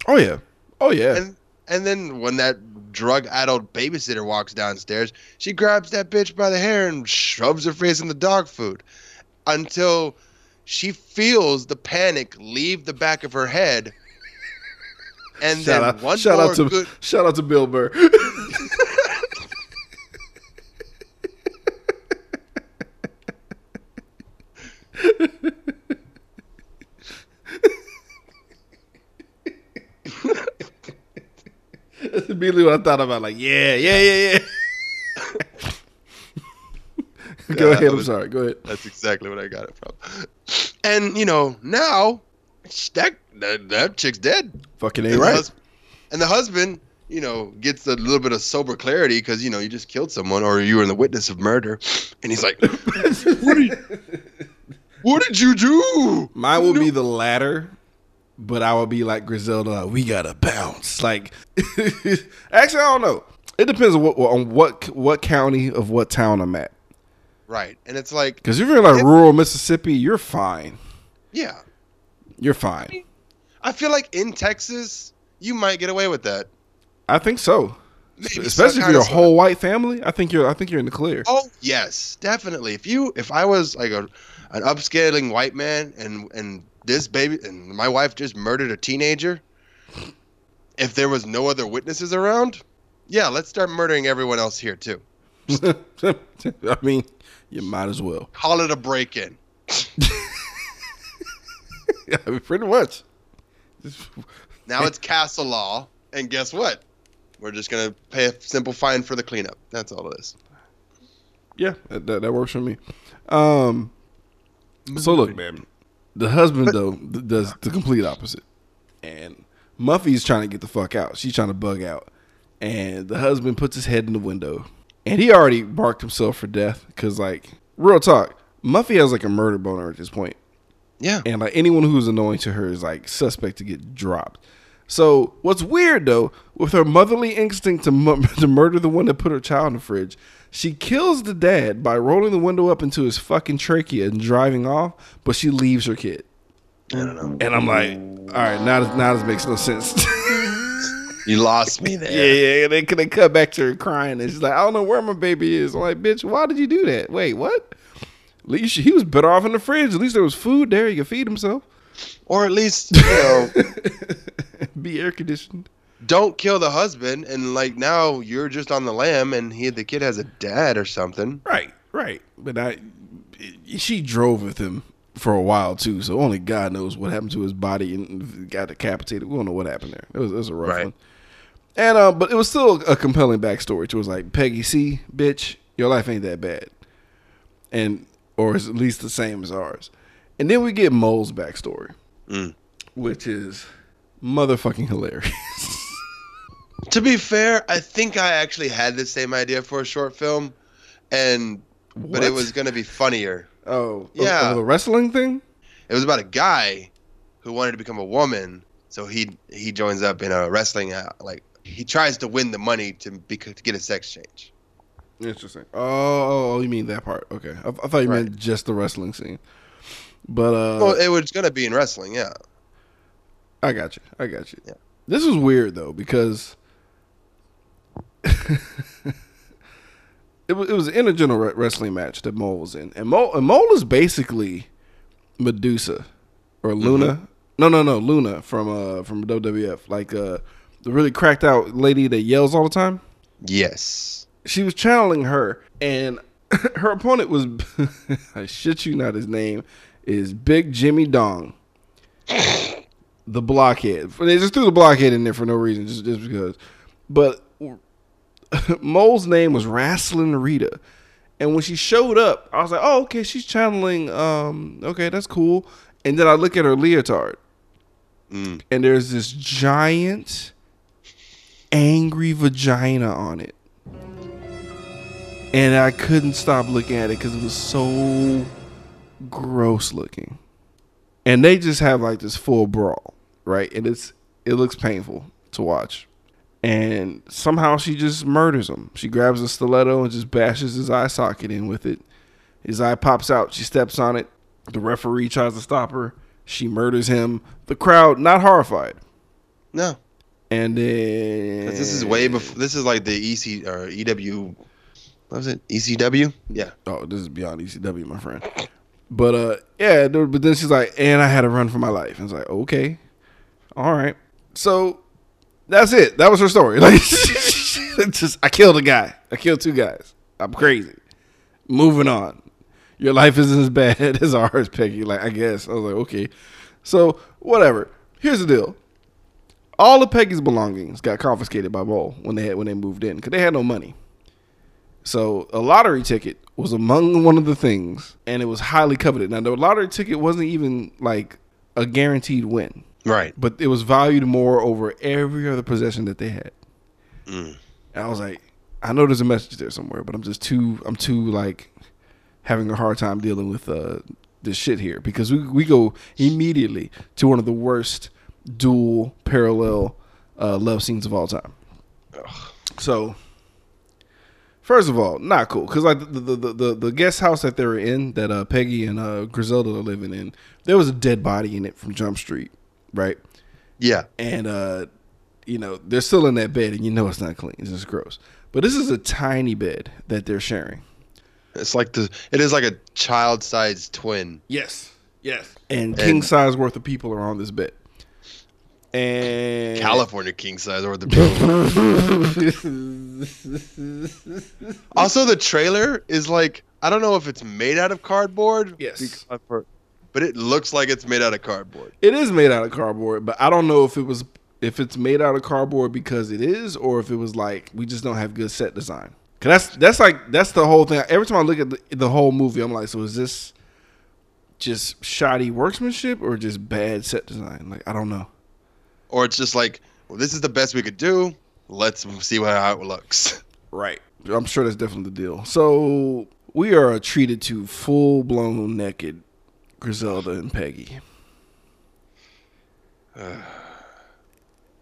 Oh yeah. Oh yeah. And and then when that drug addled babysitter walks downstairs, she grabs that bitch by the hair and shoves her face in the dog food until she feels the panic leave the back of her head. And shout then out, one shout more out to good shout out to Bill Burr. That's immediately what I thought about. Like, yeah, yeah, yeah, yeah. Go Yeah, ahead. I'm was- sorry. Go ahead. That's exactly what I got it from. And you know, now that that, that chick's dead. Fucking And right. and the husband, you know, gets a little bit of sober clarity because you know you just killed someone or you were in the witness of murder, and he's like, "What you?" What did you do? Mine will be the latter, but I will be like Griselda. Like, we gotta bounce. Like, actually, I don't know. It depends on what on what what county of what town I'm at. Right, and it's like, Because if you're in like rural Mississippi, you're fine. yeah, You're fine. I feel like in Texas you might get away with that. I think so. Maybe Especially if you're a of- whole white family. I think you're. I think you're in the clear. Oh yes, definitely. If you, if I was like a, an upscaling white man, and and this baby and my wife just murdered a teenager, if there was no other witnesses around, yeah, let's start murdering everyone else here too. I mean, you might as well. Call it a break-in. Yeah, I mean, pretty much. Now it's castle law, and guess what? We're just gonna pay a simple fine for the cleanup. That's all it is. Yeah, that, that, that works for me. Um, so look, man, the husband though does the complete opposite, and Muffy's trying to get the fuck out. She's trying to bug out, and the husband puts his head in the window, and he already barked himself for death because, like, real talk, Muffy has like a murder boner at this point. Yeah. and like anyone who's annoying to her is like suspect to get dropped. So what's weird though, with her motherly instinct to mu- to murder the one that put her child in the fridge, she kills the dad by rolling the window up into his fucking trachea and driving off, but she leaves her kid. I don't know. And I'm like, all right, now this, now this makes no sense. You lost me there. yeah, yeah. They they cut back to her crying, and she's like, I don't know where my baby is. I'm like, bitch, why did you do that? Wait, what? At least he was better off in the fridge. At least there was food there. He could feed himself. Or at least, you know, Be air conditioned. Don't kill the husband and like now you're just on the lam and he the kid has a dad or something. Right, right. But I, she drove with him for a while too, so only God knows what happened to his body and got decapitated. We don't know what happened there. It was, it was a rough Right. one. And uh, but it was still a compelling backstory. It was like Peggy C, bitch, your life ain't that bad, and or is at least the same as ours. And then we get Mole's backstory, Mm. which is motherfucking hilarious. To be fair, I think I actually had the same idea for a short film and but it was going to be funnier. oh, Yeah. oh, the wrestling thing. It was about a guy who wanted to become a woman, so he he joins up in a wrestling uh, like he tries to win the money to be, to get a sex change. Interesting. Oh, oh, you mean that part? Okay, I, I thought you meant just the wrestling scene. But uh, well, it was going to be in wrestling, yeah. I got you. I got you. Yeah. This was weird though because it was it was an intergender re- wrestling match that Mole was in, and Mole and Mole is basically Medusa or Luna. No, no, no, Luna from uh from WWF, like uh the really cracked out lady that yells all the time. Yes. she was channeling her, and her opponent was I shit you not, his name is Big Jimmy Dong, the blockhead. They just threw the blockhead in there for no reason, just just because. But Mole's name was Wrestling Rita, and when she showed up, I was like, oh okay, she's channeling. Um, okay, that's cool. And then I look at her leotard, Mm. and there's this giant, angry vagina on it and I couldn't stop looking at it because it was so gross looking. And they just have like this full brawl, right? And it's it looks painful to watch. And somehow she just murders him. She grabs a stiletto and just bashes his eye socket in with it. His eye pops out. She steps on it. The referee tries to stop her. She murders him. The crowd not horrified. No. And then This is way before. This is like the EC or EW. What was it? ECW? Yeah. Oh, this is beyond ECW, my friend. But uh, yeah. But then she's like, and I had to run for my life. And it's like, okay, all right. So that's it. That was her story. Like, just I killed a guy. I killed two guys. I'm crazy. Moving on. Your life isn't as bad as ours, Peggy. Like I guess I was like, okay. So whatever. Here's the deal. All of Peggy's belongings got confiscated by Mole when they had when they moved in because they had no money. So a lottery ticket was among one of the things, and it was highly coveted. Now the lottery ticket wasn't even like a guaranteed win, Right. but it was valued more over every other possession that they had. Mm. And I was like, I know there's a message there somewhere, but I'm just too, I'm too like having a hard time dealing with uh, this shit here because we we go immediately to one of the worst dual parallel uh, love scenes of all time. So, first of all, not cool because like the the, the the the guest house that they were in that uh, Peggy and uh, Griselda are living in, there was a dead body in it from Jump Street, right? Yeah. and uh you know they're still in that bed and you know it's not clean it's just gross but this is a tiny bed that they're sharing It's like the it is like a child sized twin. yes yes and, And- king size worth of people are on this bed and California king size or the Also the trailer is like I don't know if it's made out of cardboard. Yes. because I've heard- But it looks like it's made out of cardboard. it is made out of cardboard but i don't know if it was if it's made out of cardboard because it is or if it was like we just don't have good set design. Cause that's that's like that's the whole thing every time i look at the, the whole movie i'm like so is this just shoddy workmanship or just bad set design like i don't know Or it's just like, well, this is the best we could do. Let's see how it looks. Right. I'm sure that's definitely the deal. So we are treated to full blown naked Griselda and Peggy.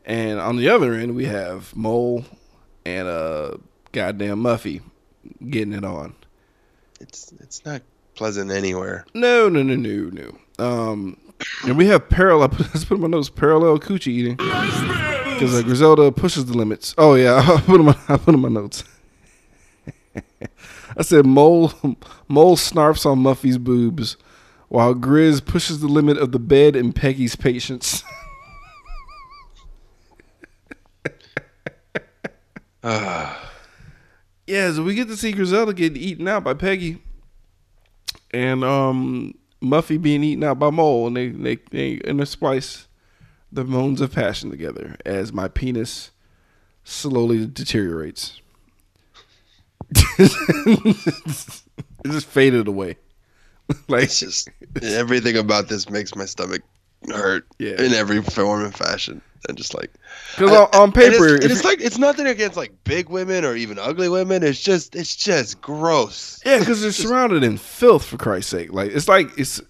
and on the other end, we have Mole and uh, goddamn Muffy getting it on. It's it's not pleasant anywhere. No, no, no, no, no. Um, and we have parallel. Let's put my notes. Parallel coochie eating because uh, Griselda pushes the limits. Oh yeah, I put in my I put in my notes. I said mole mole snarfs on Muffy's boobs, while Grizz pushes the limit of the bed and Peggy's patience. yeah, so we get to see Griselda getting eaten out by Peggy and um Muffy being eaten out by Mole, and they they they intersplice the moans of passion together as my penis slowly deteriorates. it just faded away. like It's just everything about this makes my stomach hurt Yeah. in every form and fashion. And just like because on, on paper, it's, it's like it's nothing against like big women or even ugly women. It's just it's just gross. yeah, because they're surrounded in filth for Christ's sake. Like it's like it's.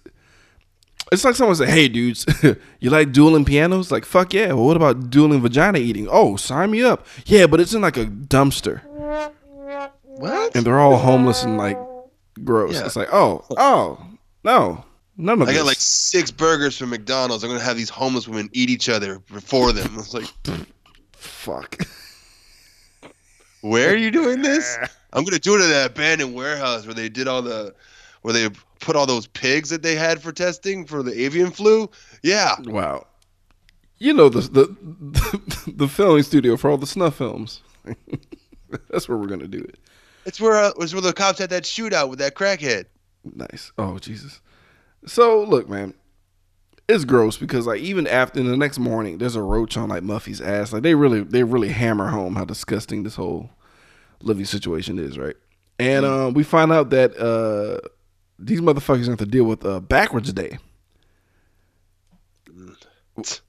It's like someone said, "Hey, dudes, you like dueling pianos? Like, fuck yeah. Well, what about dueling vagina eating? Oh, sign me up. Yeah, but it's in like a dumpster. What? and they're all homeless and like gross. Yeah. It's like, oh, oh, no, none of I this. got like six burgers from McDonald's. I'm gonna have these homeless women eat each other before them. It's like, fuck. where are you doing this? I'm gonna do it at that abandoned warehouse where they did all the, where they put all those pigs that they had for testing for the avian flu. Yeah, Wow. You know the the the filming studio for all the snuff films. That's where we're gonna do it. It's where uh, it's where the cops had that shootout with that crackhead. Nice. Oh Jesus. So look, man, it's gross because like even after the next morning, there's a roach on like Muffy's ass. Like they really they really hammer home how disgusting this whole living situation is, right? And um, we find out that uh, these motherfuckers have to deal with uh, backwards day.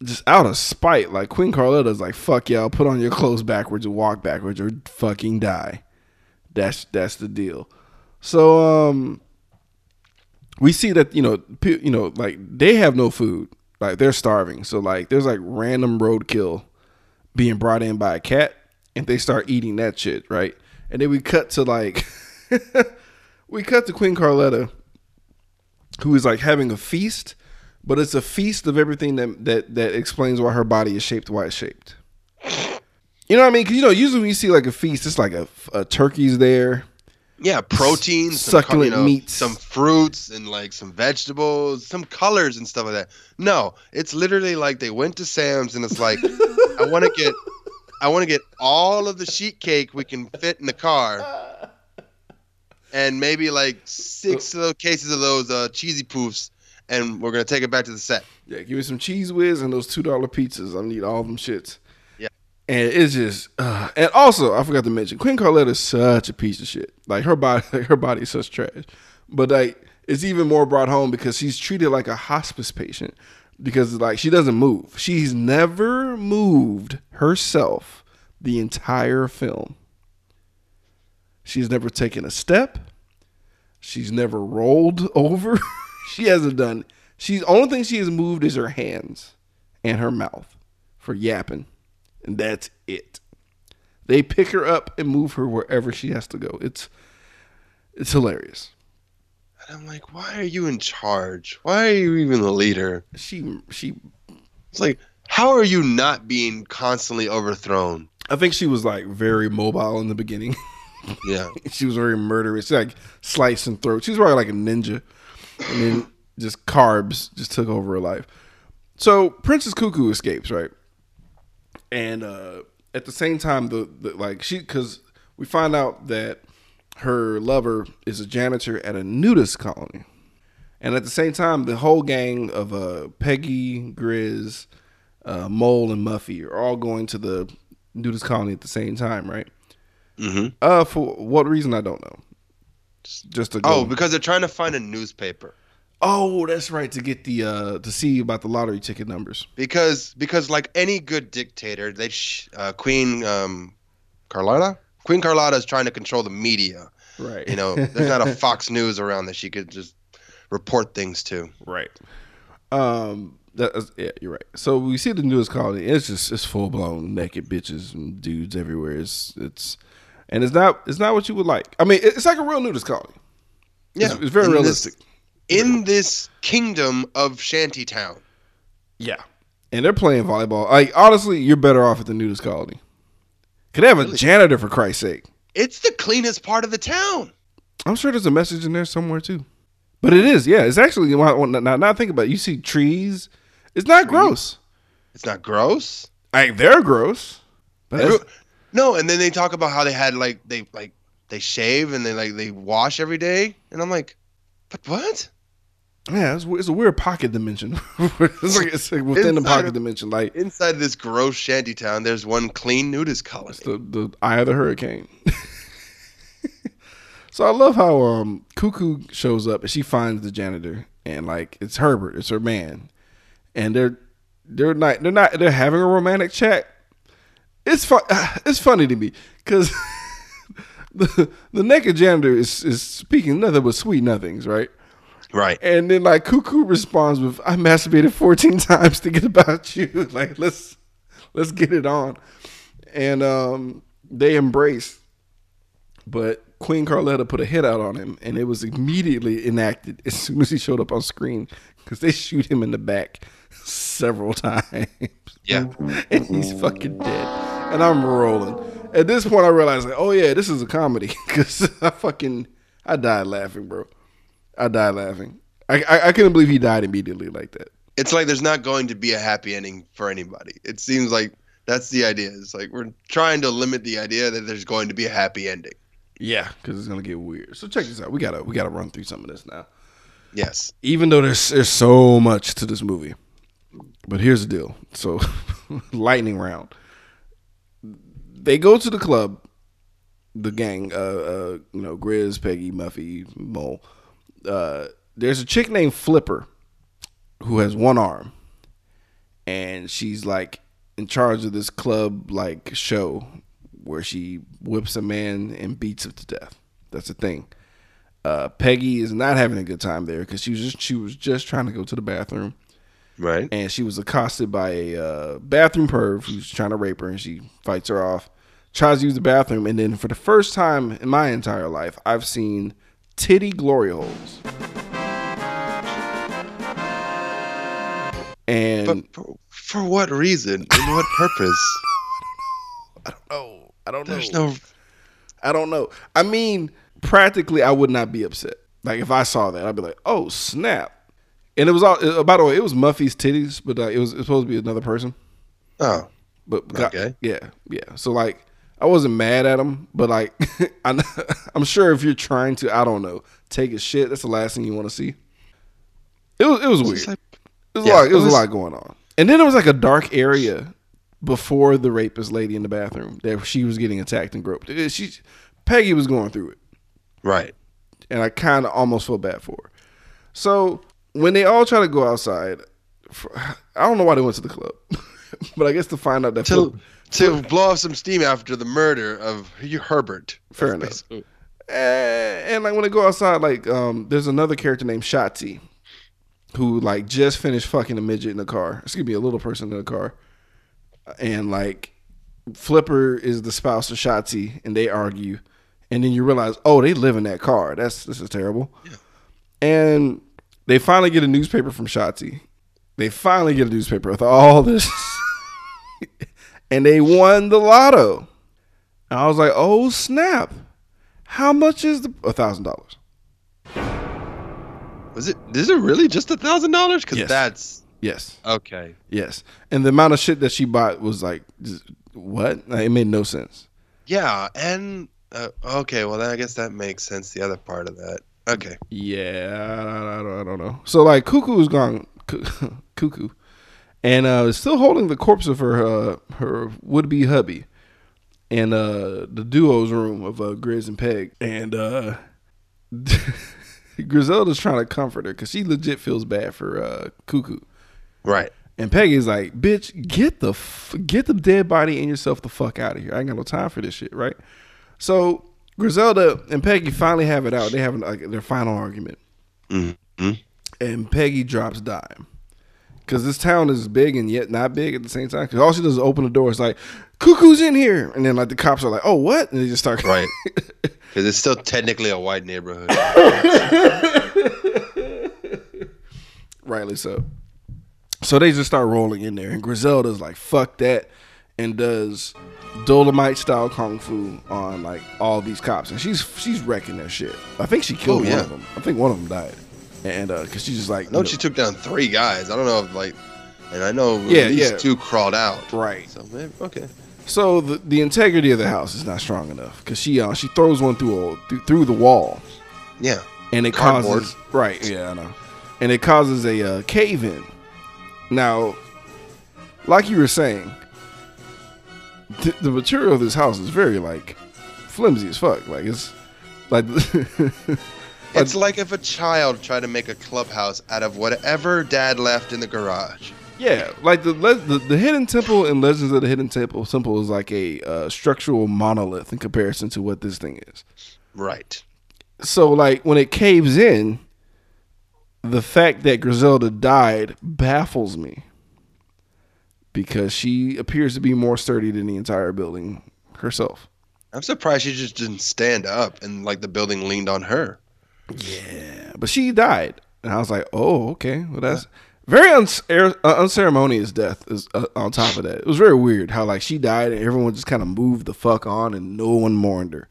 Just out of spite, like Queen Carlotta's like, "Fuck y'all, put on your clothes backwards and walk backwards, or fucking die." That's that's the deal. So um, we see that you know pe- you know like they have no food. Like they're starving. So like there's like random roadkill being brought in by a cat and they start eating that shit right? And then we cut to like we cut to queen carlotta who is like having a feast but it's a feast of everything that that that explains why her body is shaped why it's shaped you know what i mean because you know usually when you see like a feast it's like a, a turkey's there Yeah, protein, some, Succulent you know, meats. some fruits, and like some vegetables, some colors and stuff like that. No, it's literally like they went to Sam's and it's like, I want to get, I want to get all of the sheet cake we can fit in the car, and maybe like six those cases of those uh, cheesy poofs, and we're gonna take it back to the set. Yeah, give me some cheese whiz and those two dollar pizzas. I need all them shits. And it's just, uh, and also I forgot to mention, Queen Carlotta is such a piece of shit. Like her body, like, her body is such trash. But like, it's even more brought home because she's treated like a hospice patient because like she doesn't move. She's never moved herself the entire film. She's never taken a step. She's never rolled over. she hasn't done. She's only thing she has moved is her hands and her mouth for yapping, and that's it. They pick her up and move her wherever she has to go. It's it's hilarious. And I'm like, why are you in charge? Why are you even the leader? She she It's like, how are you not being constantly overthrown? I think she was like very mobile in the beginning. Yeah. she was very murderous. She, like slicing throats. She was probably like a ninja. And then just carbs just took over her life. So Princess Cuckoo escapes, right? And uh at the same time the, the like she cuz we find out that her lover is a janitor at a nudist colony. And at the same time the whole gang of uh Peggy, Grizz, uh Mole and Muffy are all going to the nudist colony at the same time, right? hmm Uh, for what reason I don't know. Just to go. Oh, because they're trying to find a newspaper. Oh, that's right. To get the uh to see about the lottery ticket numbers. Because because like any good dictator, they sh- uh, Queen um, Carlotta, Queen Carlotta is trying to control the media. Right. You know, there's not a Fox News around that she could just report things to. right. Um. That's, yeah, you're right. So we see the newest colony. It's just it's full blown naked bitches and dudes everywhere. It's it's and it's not it's not what you would like. I mean, it's like a real nudist colony. Yeah, It's, it's very in realistic. This, in this kingdom of Shantytown. yeah. And they're playing volleyball. Like honestly, you're better off at the nudist colony. Could have a janitor for Christ's sake. It's the cleanest part of the town. I'm sure there's a message in there somewhere too. But it is, yeah. It's actually now, now now think about it. You see trees. It's not gross. It's not gross. Like they're gross. But Every- it's- no, and then they talk about how they had like they like they shave and they like they wash every day, and I'm like, but what? Yeah, it's, it's a weird pocket dimension. it's like it's like within the pocket of- dimension. Like Inside this gross shanty town, there's one clean nudist colony. the the eye of the hurricane. so I love how um Cuckoo shows up and she finds the janitor and like it's Herbert, it's her man, and they're they're not they're not they're having a romantic chat. It's fun. It's funny to me because the the naked janitor is is speaking nothing but sweet nothings, right? Right. And then like Cuckoo responds with, "I masturbated 14 times to get about you. Like let's let's get it on." And um, they embrace, but Queen Carlotta put a hit out on him, and it was immediately enacted as soon as he showed up on screen because they shoot him in the back several times. Yeah. and he's fucking dead. And I'm rolling. At this point, I realized, like, oh yeah, this is a comedy because I fucking I died laughing, bro. I died laughing. I, I I couldn't believe he died immediately like that. It's like there's not going to be a happy ending for anybody. It seems like that's the idea. It's like we're trying to limit the idea that there's going to be a happy ending. Yeah, because it's gonna get weird. So check this out. We gotta we gotta run through some of this now. Yes. Even though there's there's so much to this movie, but here's the deal. So lightning round. They go to the club. The gang, uh, uh, you know, Grizz, Peggy, Muffy, Mole. Uh, there's a chick named Flipper who has one arm, and she's like in charge of this club like show where she whips a man and beats him to death. That's the thing. Uh, Peggy is not having a good time there because she was just she was just trying to go to the bathroom Right. and she was accosted by a uh, bathroom perv who's trying to rape her, and she fights her off, tries to use the bathroom, and then for the first time in my entire life, I've seen titty glory holes. And But for, for what reason? In what purpose? I don't know. I don't know. There's no. I don't know. I mean, practically, I would not be upset. Like if I saw that, I'd be like, "Oh snap!" And it was all. Uh, by the way, it was Muffy's titties, but uh, it, was, it was supposed to be another person. Oh. But Okay. yeah, yeah. So like, I wasn't mad at him, but like, I'm, I'm sure if you're trying to, I don't know, take a shit, that's the last thing you want to see. It was it was weird. Like- It was yeah, a lot. It it was, was- a lot going on. And then it was like a dark area before the rapist lady in the bathroom that she was getting attacked and groped. She, Peggy was going through it, right. and I kind of almost felt bad for her. So when they all try to go outside, I don't know why they went to the club, but I guess to find out that To to blow off some steam after the murder of Hugh Herbert. Fair That's enough. basically- and, and like when they go outside, like um, there's another character named Shotzi, who like just finished fucking a midget in the car. Excuse me, a little person in the car, and like Flipper is the spouse of Shotzi, and they argue, and then you realize, oh, they live in that car. That's this is terrible. Yeah. And they finally get a newspaper from Shotzi. They finally get a newspaper with all this, and they won the lotto. And I was like, oh snap! How much is the a thousand dollars? Was it? Is it really just a thousand dollars? Because Yes. that's Yes. okay. Yes, and the amount of shit that she bought was like, what? Like, it made no sense. Yeah, and uh, okay. Well, then I guess that makes sense. The other part of that. Okay. Yeah, I, I, don't, I don't know. So like, Cuckoo is gone, Cuckoo, and uh, is still holding the corpse of her uh, her would be hubby in uh, the duo's room of uh, Grizz and Peg, and uh, Griselda's trying to comfort her because she legit feels bad for uh, Cuckoo. Right. And Peggy's like, "Bitch, get the f- get the dead body and yourself the fuck out of here. I ain't got no time for this shit, right?" So Griselda and Peggy finally have it out. They have like their final argument, Mm-hmm. and Peggy drops dime because this town is big and yet not big at the same time. Because all she does is open the door. It's like, "Cuckoo's in here," and then like the cops are like, "Oh, what?" And they just start Right. Because it's still technically a white neighborhood. Rightly so. So they just start rolling in there, and Griselda's like, "Fuck that," and does Dolomite style kung fu on like all these cops, and she's she's wrecking their shit. I think she killed Oh, one yeah. of them. I think one of them died, and uh, cause she's just like, I know you she took down three guys. I don't know if like, and I know Yeah, at least yeah. two crawled out. right. So maybe okay. So the the integrity of the house is not strong enough, cause she uh, she throws one through a, through, through the wall, Yeah. and it Cardboard. causes right, yeah, I know, and it causes a uh, cave in. Now, like you were saying, th- the material of this house is very like flimsy as fuck. Like it's like It's like if a child tried to make a clubhouse out of whatever dad left in the garage. yeah, like the, the the hidden temple in Legends of the Hidden Temple temple is like a uh, structural monolith in comparison to what this thing is. Right. so like when it caves in, the fact that Griselda died baffles me because she appears to be more sturdy than the entire building herself. I'm surprised she just didn't stand up and like the building leaned on her. Yeah, but she died, and I was like, oh, okay, well that's very uh, unceremonious death. Is uh, on top of that, it was very weird how like she died and everyone just kind of moved the fuck on and no one mourned her.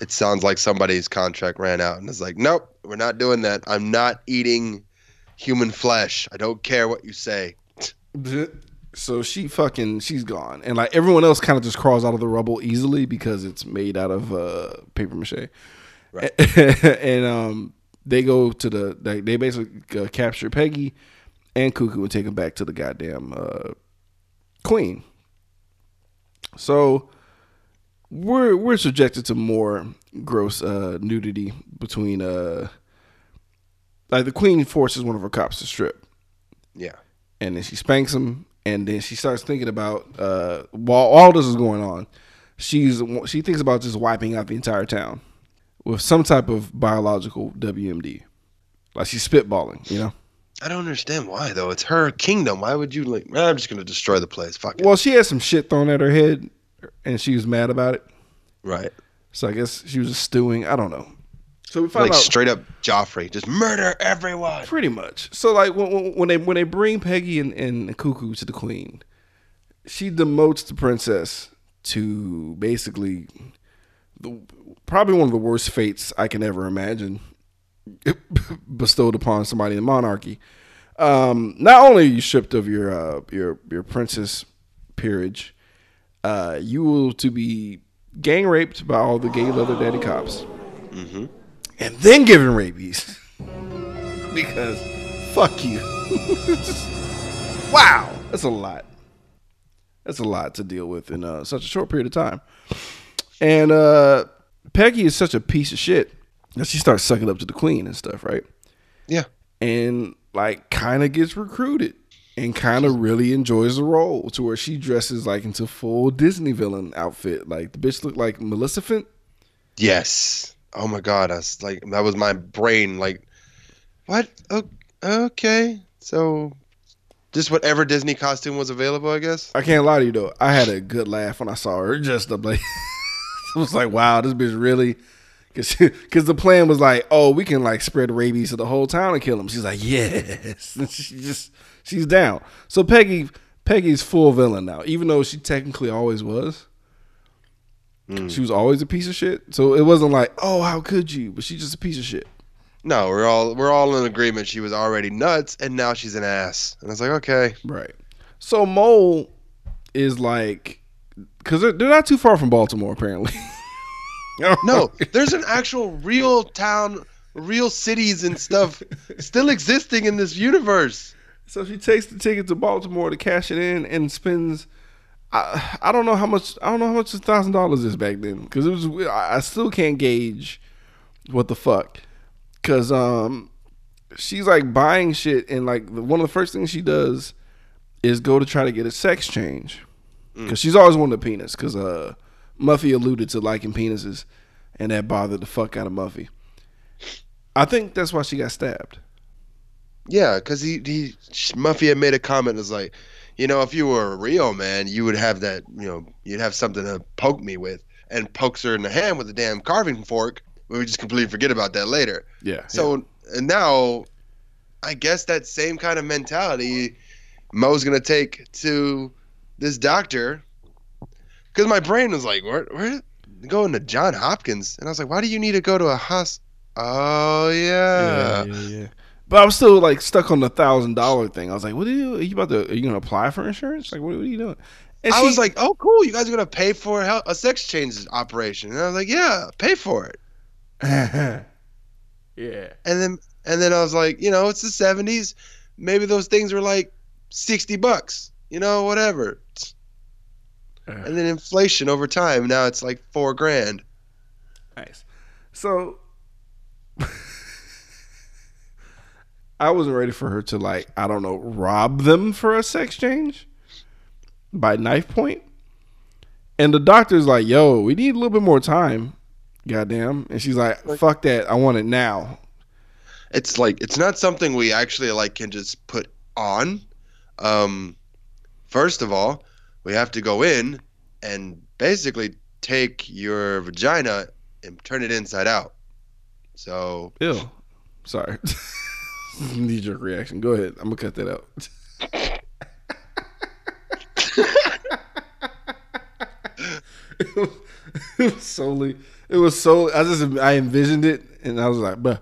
It sounds like somebody's contract ran out and it's like, nope, we're not doing that. I'm not eating human flesh. I don't care what you say. So she fucking she's gone, and like everyone else kind of just crawls out of the rubble easily because it's made out of uh, paper mache. Right. and um, they go to the they, they basically uh, capture Peggy and Cuckoo and take them back to the goddamn uh, queen. So we're we're subjected to more gross uh, nudity between uh, like the queen forces one of her cops to strip Yeah. and then she spanks him and then she starts thinking about uh while all this is going on she's she thinks about just wiping out the entire town with some type of biological WMD like she's spitballing you know I don't understand why though. It's her kingdom. Why would you like? "Ah, I'm just gonna destroy the place. Fuck it. well she had some shit thrown at her head and she was mad about it right. so I guess she was just stewing I don't know so we find Like out straight up Joffrey, just murder everyone. Pretty much. So like when, when- when they when they bring Peggy and, and Cuckoo to the queen, she demotes the princess to basically the probably one of the worst fates I can ever imagine bestowed upon somebody in monarchy. Um, not only are you stripped of your uh, your your princess peerage, uh, you will to be gang raped by all the gay leather daddy cops, and then given rabies because fuck you. wow, that's a lot. That's a lot to deal with in uh, such a short period of time. And uh, Peggy is such a piece of shit that she starts sucking up to the queen and stuff, right? Yeah. And like kind of gets recruited and kind of really enjoys the role to where she dresses like into full Disney villain outfit. Like the bitch looked like Maleficent. Yes. Oh my god. that's like, that was my brain. Like, what? Oh, okay, so just whatever Disney costume was available, I guess. I can't lie to you though. I had a good laugh when I saw her. Just up like it was like, wow, this bitch really. Cause, Cause the plan was like, oh, we can like spread rabies to the whole town and kill them. She's like, yes. And she just she's down. So Peggy Peggy's full villain now, even though she technically always was. Mm. She was always a piece of shit. So it wasn't like, oh, how could you? But she's just a piece of shit. No, we're all we're all in agreement. She was already nuts, and now she's an ass. And I was like, okay, Right. So Mole is like, because they're, they're not too far from Baltimore, apparently. no, there's an actual real town, real cities and stuff still existing in this universe. So she takes the ticket to Baltimore to cash it in and spends. I, I don't know how much I don't know how much a thousand dollars is back then because it was I still can't gauge what the fuck because um she's like buying shit and like the, one of the first things she does is go to try to get a sex change because she's always wanted a penis because uh Muffy alluded to liking penises and that bothered the fuck out of Muffy. I think that's why she got stabbed. Yeah, because he he Muffy had made a comment. Was like, you know, if you were a real man, you would have that. You know, you'd have something to poke me with, and pokes her in the hand with a damn carving fork. We just completely forget about that later. Yeah. So and now, I guess that same kind of mentality, Mo's gonna take to this doctor. Because my brain was like, where where going to John Hopkins, and I was like, why do you need to go to a hos? Oh yeah. yeah, yeah. But I was still like stuck on the thousand dollar thing. I was like, "What are you? Are you about to? Are you gonna apply for insurance? Like, what, what are you doing?" And I she- was like, oh cool, you guys are gonna pay for a, a sex change operation, and I was like, yeah, pay for it. "Yeah, And then and then I was like, you know, it's the '70s, maybe those things were like sixty bucks, you know, whatever. And then inflation over time, now it's like four grand. nice." So I wasn't ready for her to like, I don't know, rob them for a sex change by knife point. And the doctor's like, "Yo, we need a little bit more time." Goddamn. And she's like, "Fuck that. I want it now." It's like it's not something we actually like can just put on. Um, first of all, we have to go in and basically take your vagina and turn it inside out. So Ew. Sorry. Knee jerk reaction. Go ahead. I'm gonna cut that out. it, was, it was solely. It was so. I just I envisioned it, and I was like, bruh.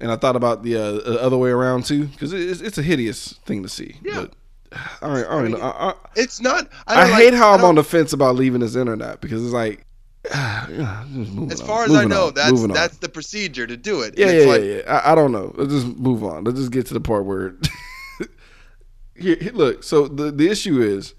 And I thought about the uh, other way around too, because it's, it's a hideous thing to see. Yeah. But all right, all right. I, I, it's not. I, I like- hate how I'm on the fence about leaving this internet because it's like, yeah, just moving As on, far as I know, on, that's that's the procedure to do it. Yeah, And yeah, yeah, like, yeah. I, I don't know. Let's just move on. Let's just get to the part where. Here, here- look. So the the issue is,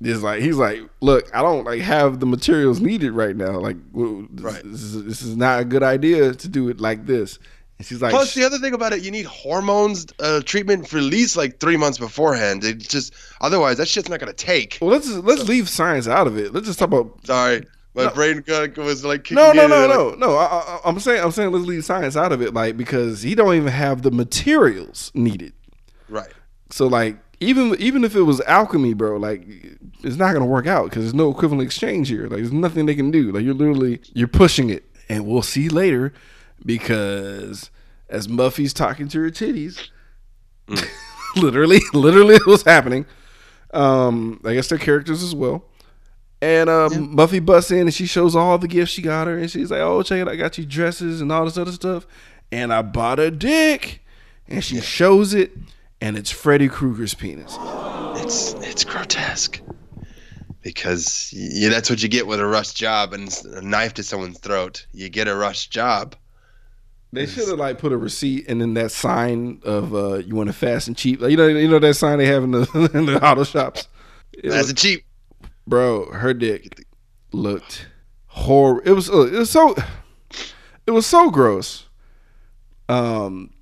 is like he's like, look, I don't like have the materials needed right now. Like, this, Right. this is this is not a good idea to do it like this. And she's like, Plus, the other thing about it, you need hormones uh, treatment for at least like three months beforehand. It just otherwise that shit's not gonna take. well, let's just, let's leave science out of it. Let's just talk about Sorry, my No. brain was like no, no, no, no, like, no. I, I, I'm saying, I'm saying, let's leave science out of it, like because he don't even have the materials needed. Right. So like even even if it was alchemy, bro, like it's not gonna work out because there's no equivalent exchange here. Like there's nothing they can do. Like you're literally you're pushing it, and we'll see later because as Muffy's talking to her titties, literally, literally what's happening. Um, I guess they're characters as well. And um, Muffy busts in and she shows all the gifts she got her, and she's like, "Oh, check it! I got you dresses and all this other stuff, and I bought a dick." And she shows it, and it's Freddy Krueger's penis. It's it's grotesque. Because yeah, that's what you get with a rush job and a knife to someone's throat. You get a rush job. They should have like put a receipt and then that sign of uh, you want to fast and cheap. Like, you know, you know that sign they have in the in the auto shops. It That's was- a cheap. bro, her dick looked horrible. It was uh, it was so it was so gross. Um,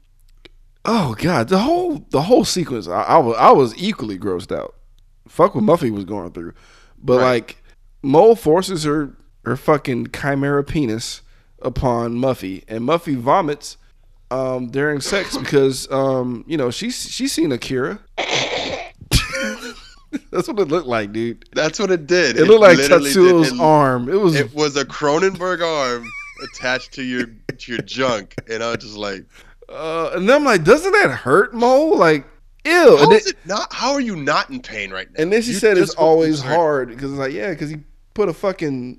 oh god, the whole the whole sequence, I, I was I was equally grossed out. Fuck what Muffy was going through, but Right. like Mole forces her her fucking chimera penis upon Muffy, and Muffy vomits um, during sex because um, you know she's she's seen Akira. That's what it looked like, dude. That's what it did. It looked like literally Tetsuo's did. It- arm. It was It was a Cronenberg arm attached to your to your junk, and I was just like, uh, and then I'm like, doesn't that hurt, Mo? Like, ew. "How then, is it not? How are you not in pain right now?" and then she You said it's always hard because it's like, yeah, because he put a fucking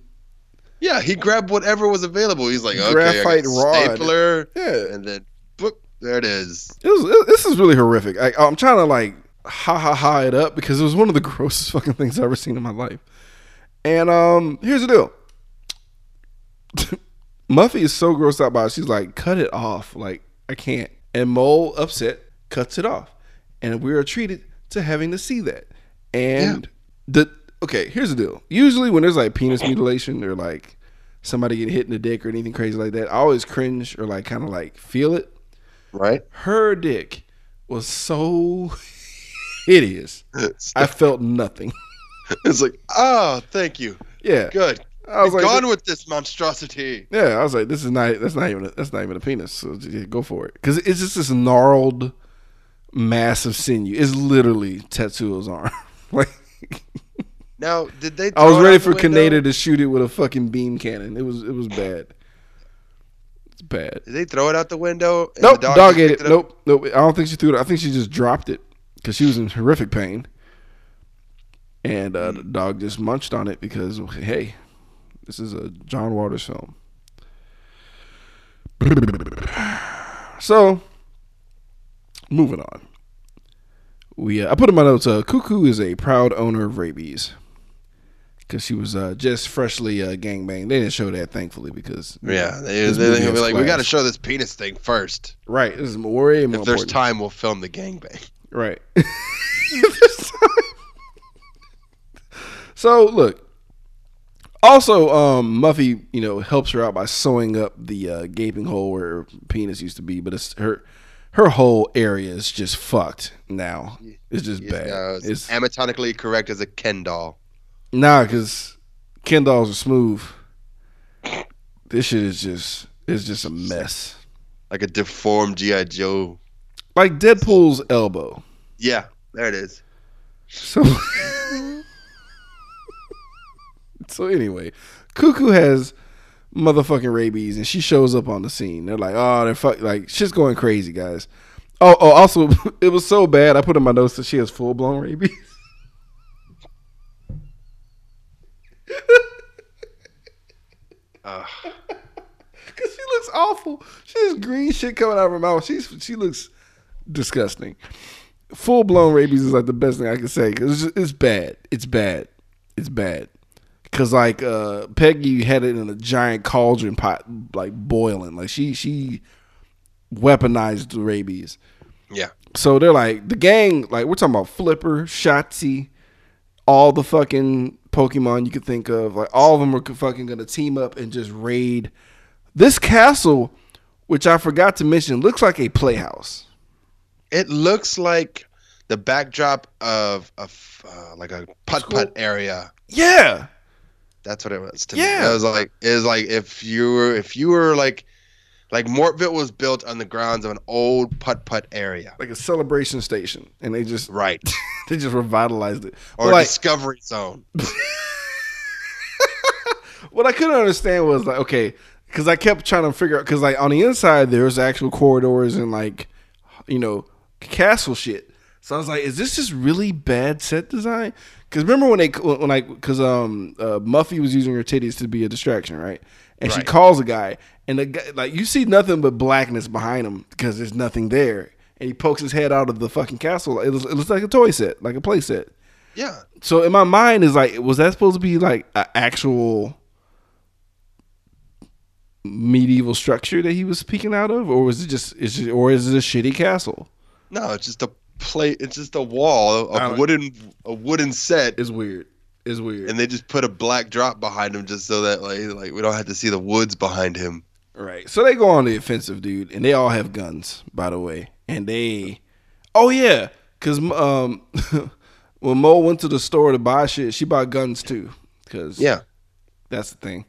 Yeah, he grabbed whatever was available. He's like, okay, Graphite rod. stapler, yeah. and then boop, there it is. It was. It, this is really horrific. I, I'm trying to like ha ha ha it up because it was one of the grossest fucking things I've ever seen in my life. And um, here's the deal. Muffy is so grossed out by it. She's like, cut it off. Like I can't. And Mole, upset, cuts it off, and we are treated to having to see that. And the okay, here's the deal. Usually when there's like penis mutilation or like somebody getting hit in the dick or anything crazy like that, I always cringe or like kind of like feel it Right? her dick was so hideous. I felt nothing. it's like, oh, thank you. Yeah, Good. I was like, gone with this monstrosity. yeah, I was like, this is not. That's not even. A, that's not even a penis. So just go for it, because it's just this gnarled, massive sinew. It's literally Tetsuo's arm. like Now, did they? I was it ready for? Kaneda to shoot it with a fucking beam cannon. It was. It was bad. It's bad. Did they throw it out the window? Nope, the dog, just ate picked it. Nope, nope. I don't think she threw it. I think she just dropped it because she was in horrific pain, and uh, the dog just munched on it because hey, this is a John Waters film. So, moving on. We uh, I put in my notes. Uh, Cuckoo is a proud owner of rabies because she was uh, just freshly uh, gangbanged. They didn't show that, thankfully, because Yeah, they, this they, movie they'll be like, we got to show this penis thing first. Right, this is more If there's time, we'll film the gang bang, Right. If there's time. so look. Also, um, Muffy, you know, helps her out by sewing up the uh, gaping hole where her penis used to be, but it's her her whole area is just fucked now. It's just Yes, bad. uh, it's it's anatomically correct as a Ken doll. Nah, because Ken dolls are smooth. This shit is just it's just a mess. Like a deformed G.I. Joe. Like Deadpool's elbow. Yeah, there it is. So, so anyway, Cuckoo has motherfucking rabies, and she shows up on the scene. They're like, oh, they're fuck, like shit's going crazy, guys. Oh, oh, also, it was so bad. I put in my notes that she has full blown rabies. Ugh. Cause she looks awful. She has green shit coming out of her mouth. She's she looks disgusting. Full blown rabies is like the best thing I can say because it's, it's bad. It's bad. It's bad. Cause like uh, Peggy had it in a giant cauldron pot, like boiling. Like she she weaponized the rabies. Yeah. So they're like the gang. Like we're talking about Flipper, Shotzi, all the fucking Pokemon you could think of. Like all of them are fucking gonna team up and just raid this castle, which I forgot to mention, looks like a playhouse. It looks like the backdrop of a uh, like a putt putt area. Yeah, That's what it was to Yeah. me. It was like it was like if you were if you were like like Mortville was built on the grounds of an old putt putt area. like a celebration station, and they just Right. they just revitalized it. Or But, like Discovery Zone. what I couldn't understand was like okay, because I kept trying to figure out because like on the inside there's actual corridors and like you know castle shit. So I was like, is this just really bad set design? Because remember when they when I because um uh, Muffy was using her titties to be a distraction, right? And she calls a guy, and the guy like you see nothing but blackness behind him because there's nothing there, and he pokes his head out of the fucking castle. It, was, it looks like a toy set, like a play set. Yeah. So in my mind is like, was that supposed to be like an actual medieval structure that he was speaking out of, or was it just, is it, or is it a shitty castle? No, it's just a plate. It's just a wall don't- wooden a wooden set, It's weird. It's weird. and they just put a black drop behind him just so that like like we don't have to see the woods behind him. right. So they go on the offensive, dude, and they all have guns, by the way, and they, oh yeah, because um, when Mo went to the store to buy shit, she bought guns too, because Yeah. That's the thing.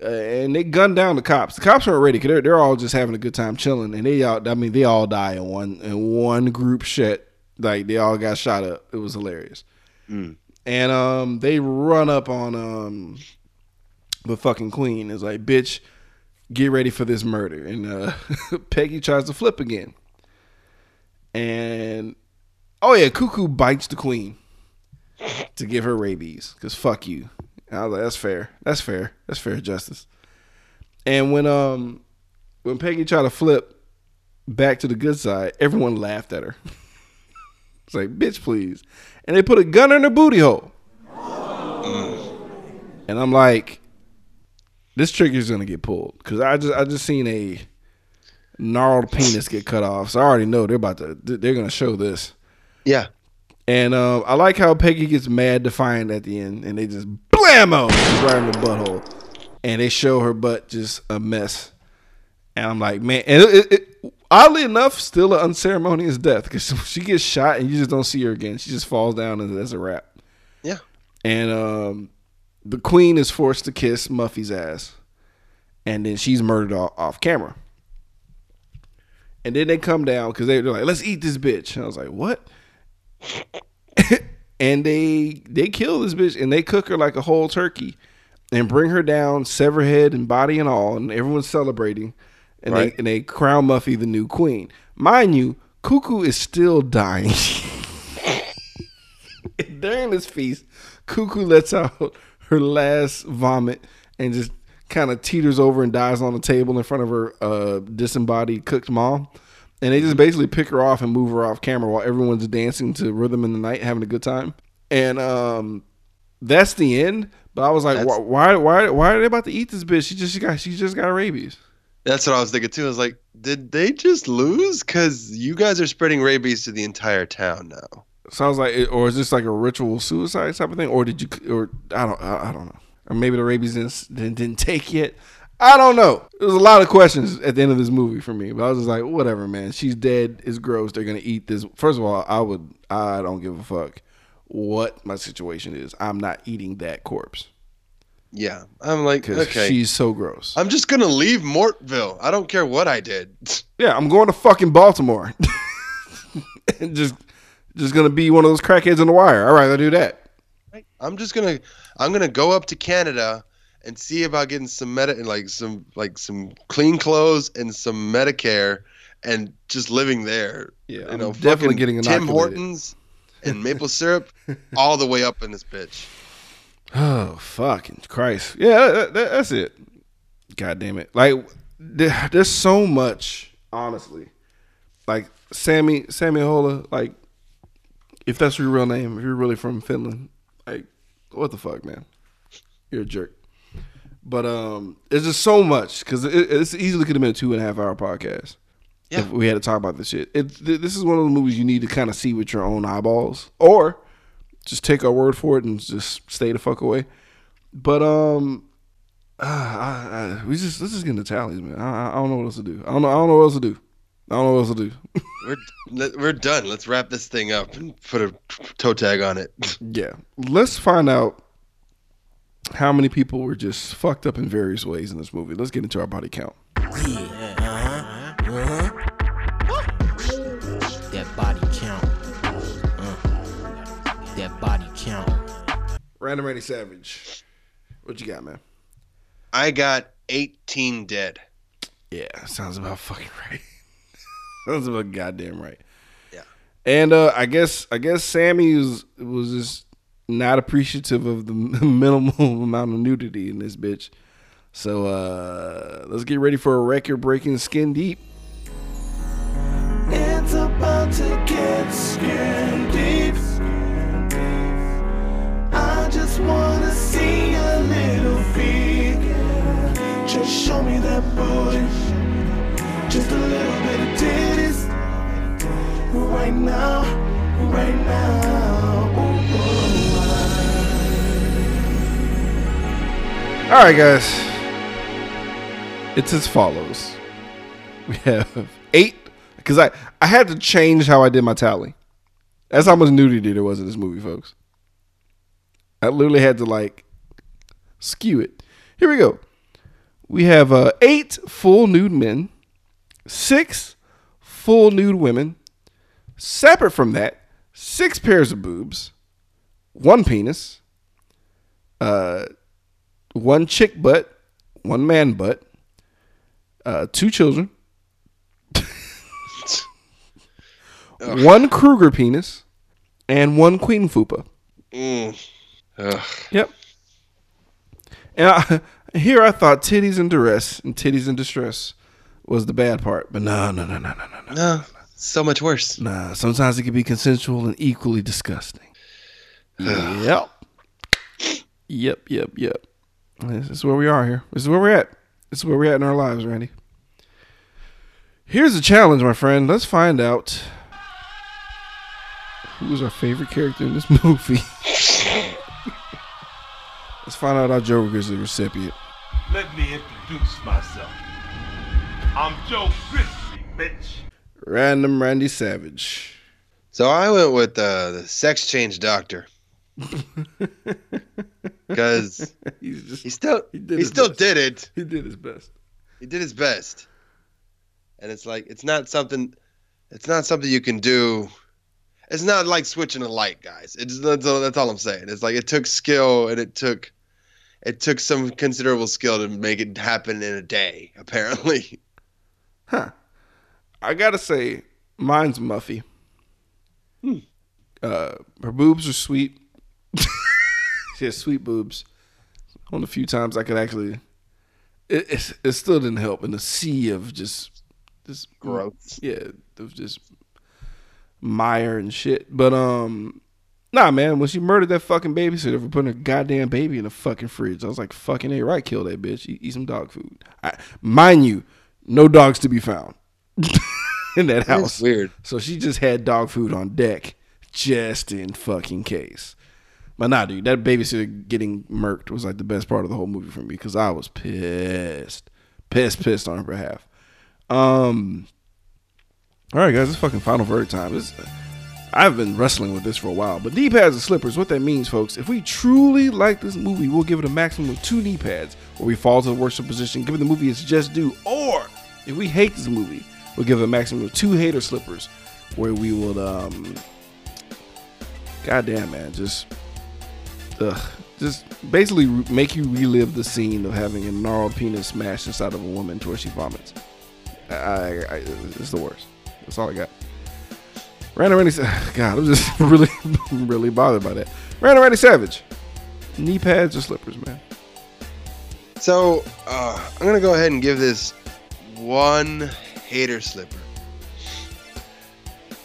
uh, and they gunned down the cops. The cops weren't ready because they're, they're all just having a good time chilling, and they all I mean they all die in one in one group shit. Like they all got shot up. It was hilarious. And um, they run up on um, the fucking queen. Is like, bitch, get ready for this murder. And uh, Peggy tries to flip again. And oh yeah, Cuckoo bites the queen to give her rabies. Cause fuck you. And I was like, that's fair. That's fair. That's fair justice. And when um when Peggy tried to flip back to the good side, everyone laughed at her. it's like, bitch, please. And they put a gun in her booty hole. And I'm like, this trigger's gonna get pulled because I just I just seen a gnarled penis get cut off, so I already know they're about to they're gonna show this. Yeah. And um, I like how Peggy gets mad defiant at the end, and they just blammo right in the butthole, and they show her butt just a mess. And I'm like, man, and it, it, it, oddly enough, still an unceremonious death because she gets shot and you just don't see her again. She just falls down and that's a wrap. Yeah. And um, the queen is forced to kiss Muffy's ass, and then she's murdered off, off camera. And then they come down because they're like, "Let's eat this bitch." And I was like, "What?" and they they kill this bitch and they cook her like a whole turkey, and bring her down, sever head and body and all, and everyone's celebrating. And Right. they and they crown Muffy the new queen. Mind you, Cuckoo is still dying. During this feast, Cuckoo lets out her last vomit and just kind of teeters over and dies on the table in front of her uh, disembodied cooked mom. And they just basically pick her off and move her off camera while everyone's dancing to Rhythm in the Night, having a good time. And um, that's the end. But I was like, why, why, why, why are they about to eat this bitch? She just she got, she just got rabies. That's what I was thinking too. I was like, did they just lose? Because you guys are spreading rabies to the entire town now. Sounds like, it, or is this like a ritual suicide type of thing, or did you, or I don't, I, I don't know, or maybe the rabies didn't, didn't take yet. I don't know. There's a lot of questions at the end of this movie for me, but I was just like, whatever, man. She's dead. It's gross. They're gonna eat this. First of all, I would, I don't give a fuck what my situation is. I'm not eating that corpse Yeah. I'm like, because okay. she's so gross. I'm just gonna leave Mortville. I don't care what I did. yeah, I'm going to fucking Baltimore, and just, just gonna be one of those crackheads on the wire. All right, I'll do that. I'm just gonna I'm gonna go up to Canada and see about getting some meta like some like some clean clothes and some Medicare and just living there. Yeah, you I'm know, definitely getting Tim. Hortons and maple syrup all the way up in this bitch. Oh fucking Christ! Yeah, that, that- that's it. God damn it! Like there, there's so much, honestly. Like Sammy Sammy Hola, like if that's your real name, if you're really from Finland, like what the fuck, man? You're a jerk. But um, it's just so much because it, it's easily could have been a two and a half hour podcast. Yeah. If we had to talk about this shit. It, th- this is one of the movies you need to kind of see with your own eyeballs, or just take our word for it and just stay the fuck away. But um, uh, I, I, we just let's just get into tallies, man. I, I don't know what else to do. I don't know. I don't know what else to do. I don't know what else to do. We're we're done. Let's wrap this thing up and put a toe tag on it. yeah, let's find out how many people were just fucked up in various ways in this movie. Let's get into our body count. That Random Randy Savage, what you got, man? I got 18 dead. Yeah, sounds about fucking right. sounds about goddamn right. Yeah. And uh, I guess I guess Sammy was was just not appreciative of the minimal amount of nudity in this bitch. So uh, let's get ready for a record breaking skin deep. It's about to get skin booty. Just a little bit of titties. Right now, right now. Ooh, ooh, All right, guys. It's as follows. We have eight because I I had to change how I did my tally. That's how much nudity there was in this movie, folks. I literally had to like skew it. Here we go. We have uh, eight full nude men, six full nude women. Separate from that, six pairs of boobs, one penis, uh, one chick butt, one man butt, uh, two children, one Krueger penis, and one Queen Fupa. Ugh. Yep. And I, here I thought titties in duress and titties in distress was the bad part, but no, no, no, no, no, no, no. No, so much worse. Nah, sometimes it can be consensual and equally disgusting. yep. Yep, yep, yep. This is where we are here. This is where we're at. This is where we're at in our lives, Randy. Here's a challenge, my friend. Let's find out who is our favorite character in this movie. Let's find out how Joe is the recipient. Let me introduce myself. I'm Joe Grizzly, bitch. Random Randy Savage. So I went with uh, the sex change doctor. Because he still He he, did his still best. did it. he did his best. He did his best. And it's like it's not something it's not something you can do. It's not like switching a light, guys. It's that's all, that's all I'm saying. It's like it took skill and it took it took some considerable skill to make it happen in a day, apparently. Huh. I gotta say, mine's Muffy. Uh, her boobs are sweet. she has sweet boobs. One of the few times I could actually. It, it, it still didn't help in the sea of just, just Gross. Yeah, of just mire and shit. But um, nah, man. When she murdered that fucking babysitter for putting a goddamn baby in the fucking fridge, I was like, fucking a right, kill that bitch. Eat, eat some dog food. I, mind you, no dogs to be found in that That's house. weird. So she just had dog food on deck, just in fucking case. But nah, dude, that babysitter getting murked was like the best part of the whole movie for me because I was pissed, pissed, pissed on her behalf. Um, all right, guys, it's fucking final verdict time. This, I've been wrestling with this for a while, but knee pads and slippers. What that means, folks, if we truly like this movie, we'll give it a maximum of two knee pads, where we fall to the worship position, giving the movie its just due. Or if we hate this movie, we'll give it a maximum of two hater slippers, where we will, um, goddamn man, just, ugh, just basically make you relive the scene of having a gnarled penis smashed inside of a woman to where she vomits. I, I, it's the worst. That's all I got. Random Randy, Sa- God, I'm just really, really bothered by that. Random Randy Savage, knee pads or slippers, man. So uh, I'm gonna go ahead and give this one hater slipper.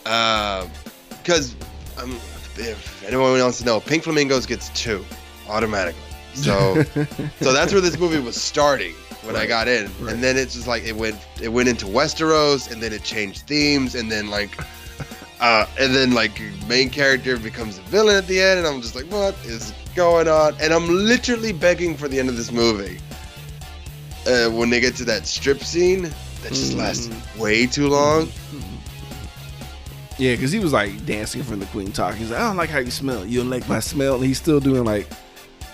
Because um, if anyone wants to know, Pink Flamingos gets two automatically. So so that's where this movie was starting when I got in, right. and then it's just like it went it went into Westeros, and then it changed themes, and then like. Uh, and then like main character becomes a villain at the end, and I'm just like, what is going on? And I'm literally begging for the end of this movie. Uh, when they get to that strip scene, that just lasts way too long. Yeah, because he was like dancing from the Queen talk. He's like, I don't like how you smell. You don't like my smell. And he's still doing like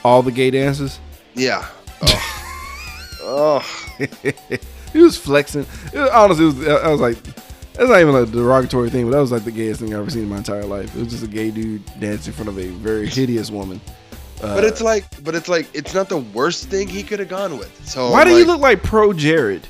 all the gay dances. Yeah. Oh. oh. he was flexing. It was, honestly, it was, I was like, that's not even a derogatory thing, but that was like the gayest thing I've ever seen in my entire life. It was just a gay dude dancing in front of a very hideous woman. Uh, But it's like, but it's like, it's not the worst thing he could have gone with. So why I'm do you look like pro Jared?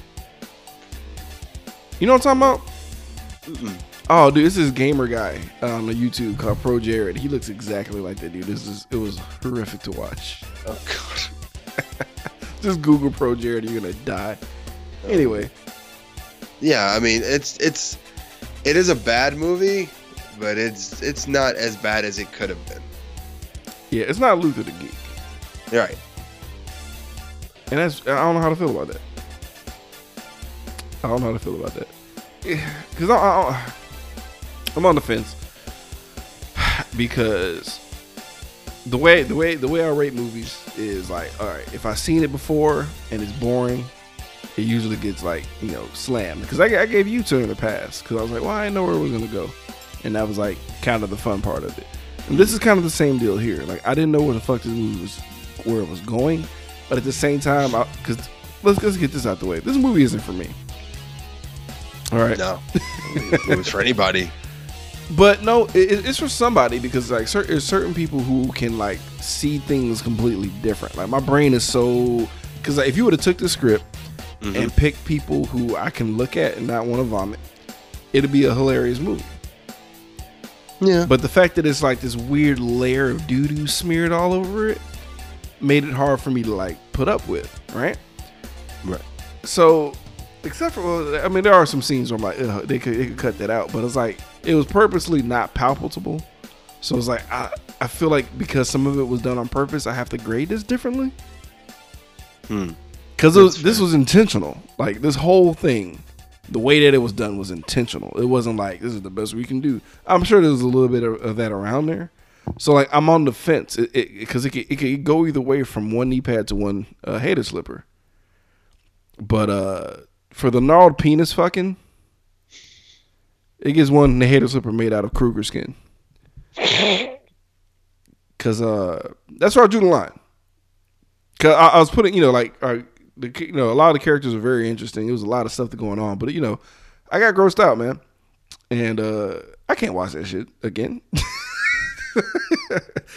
You know what I'm talking about? Oh, dude, this is gamer guy on the YouTube called Pro Jared. He looks exactly like that dude. This is it was horrific to watch. Oh god. Just Google Pro Jared, you're gonna die. Anyway, Yeah, I mean, it's it's it is a bad movie, but it's it's not as bad as it could have been. yeah, it's not Luther the Geek, You're right. and that's I don't know how to feel about that. I don't know how to feel about that because I, I, I'm on the fence because the way the way the way I rate movies is like, all right, if I've seen it before and it's boring, it usually gets like you know slammed. Because I, I gave you two in the past because I was like, well, I didn't know where it was gonna go, and that was like kind of the fun part of it. And this is kind of the same deal here. Like I didn't know where the fuck this movie was, where it was going, but at the same time, because let's let's get this out the way. This movie isn't for me. All right. No, it was for anybody. But no, it, it- it's for somebody because like cer- there's certain people who can like see things completely different. Like my brain is so because like, if you would have took the script and pick people who I can look at and not want to vomit, it'd be a hilarious movie. Yeah, But the fact that it's like this weird layer of doo doo smeared all over it made it hard for me to like put up with, right? Right. So, except for, well, I mean, there are some scenes where I'm like, Ugh, they could they could cut that out, but it's like it was purposely not palpable. So it's like I I feel like because some of it was done on purpose, I have to grade this differently. Hmm. Because this was intentional. Like this whole thing, the way that it was done was intentional. It wasn't like this is the best we can do. I'm sure there was a little bit of, of that around there. So like I'm on the fence because it, it, could, it could go either way from one knee pad to one uh, hater slipper. But uh for the gnarled penis fucking, it gets one the hater slipper made out of Krueger skin. Cause uh that's where I drew the line. Cause I, I was putting, you know, like the you know a lot of the characters are very interesting. It was a lot of stuff that going on, but you know, I got grossed out, man, and uh I can't watch that shit again.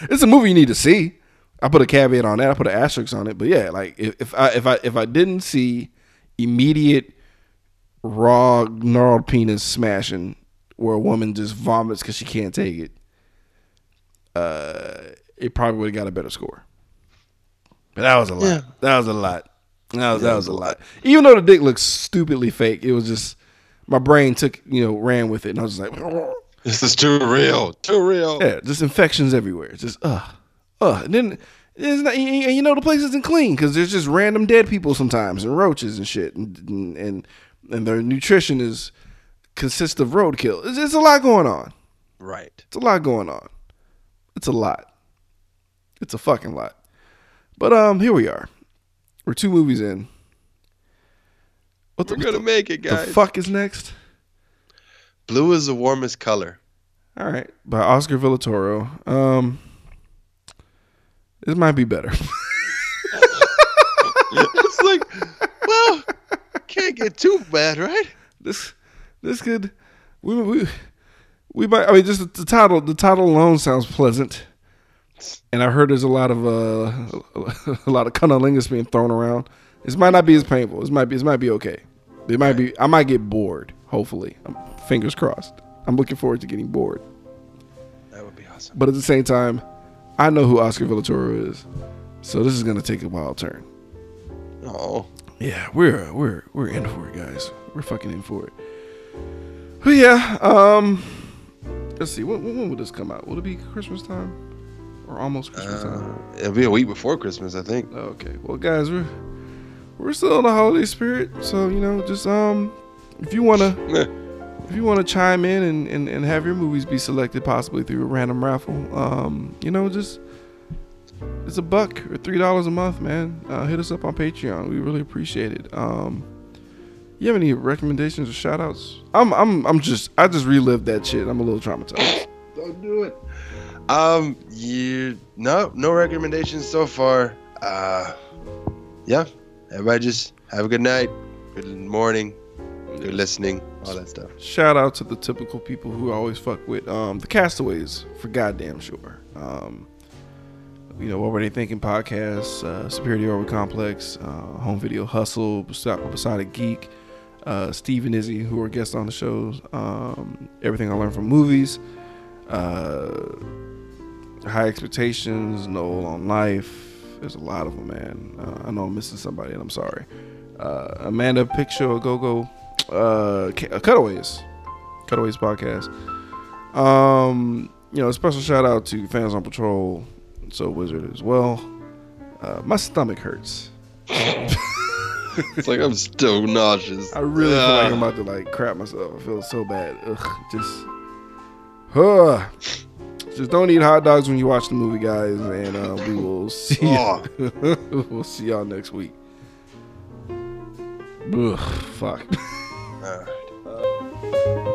it's a movie you need to see. I put a caveat on that. I put an asterisk on it. But yeah, like if, if I if I if I didn't see immediate raw gnarled penis smashing where a woman just vomits because she can't take it, uh, it probably would have got a better score. But that was a lot. Yeah. That was a lot. That was that was a lot. Even though the dick looks stupidly fake, it was just my brain took you know ran with it, and I was just like. this is too real, too real. Yeah, just infections everywhere. Just uh, uh. And then it's not, and you know the place isn't clean because there's just random dead people sometimes and roaches and shit, and and and, and their nutrition is consists of roadkill. It's, it's a lot going on. Right. It's a lot going on. It's a lot. It's a fucking lot. But um, here we are. We're two movies in. What We're gonna make it, guys. the fuck is next? Blue is the warmest color. All right, by Oscar Villatoro. Um, this might be better. it's like, well, can't get too bad, right? this this could we we we might. I mean, just the title. The title alone sounds pleasant, and I heard there's a lot of uh a lot of cunnilingus being thrown around. This might not be as painful. This might be. This might be okay. It might be. I might get bored. Hopefully, Um, fingers crossed. I'm looking forward to getting bored. That would be awesome. But at the same time, I know who Oscar Villatoro is, so this is gonna take a wild turn. Oh, Yeah, we're we're we're in for it, guys. We're fucking in for it. But yeah, um, let's see. When, when will this come out? Will it be Christmas time or almost Christmas uh, time? it'll be a week before Christmas, I think. Okay. Well, guys, we're we're still in the holiday spirit, so you know, just um, if you wanna if you wanna chime in and, and, and have your movies be selected possibly through a random raffle, um, you know, just it's a buck or three dollars a month, man. Uh, hit us up on Patreon. We really appreciate it. Um, you have any recommendations or shout outs? I'm I'm I'm just I just relived that shit. I'm a little traumatized. Don't do it. Um, you no no recommendations so far. Uh, yeah, everybody just have a good night, good morning, good listening, all that stuff. Shout out to the typical people who always fuck with um, the castaways for goddamn sure. Um, you know, what were they thinking? Podcasts, uh, Superiority Orbit Complex, uh, Home Video Hustle, Beside, Geek, uh, Steve and Izzy, who are guests on the shows. Um, Everything I Learned from Movies, uh, High Expectations, no on Life. There's a lot of them, man. Uh, I know I'm missing somebody, and I'm sorry. Uh, Amanda Picture, Go Go, uh, Cutaways, Cutaways podcast. Um, you know, special shout out to fans on patrol, so Wizard as well. Uh, my stomach hurts. It's like I'm still nauseous. I really feel like I'm about to like crap myself. I feel so bad. Ugh, just, uh, just don't eat hot dogs when you watch the movie, guys, and uh, we will see. Oh. we'll see y'all next week. Ugh, fuck. Uh.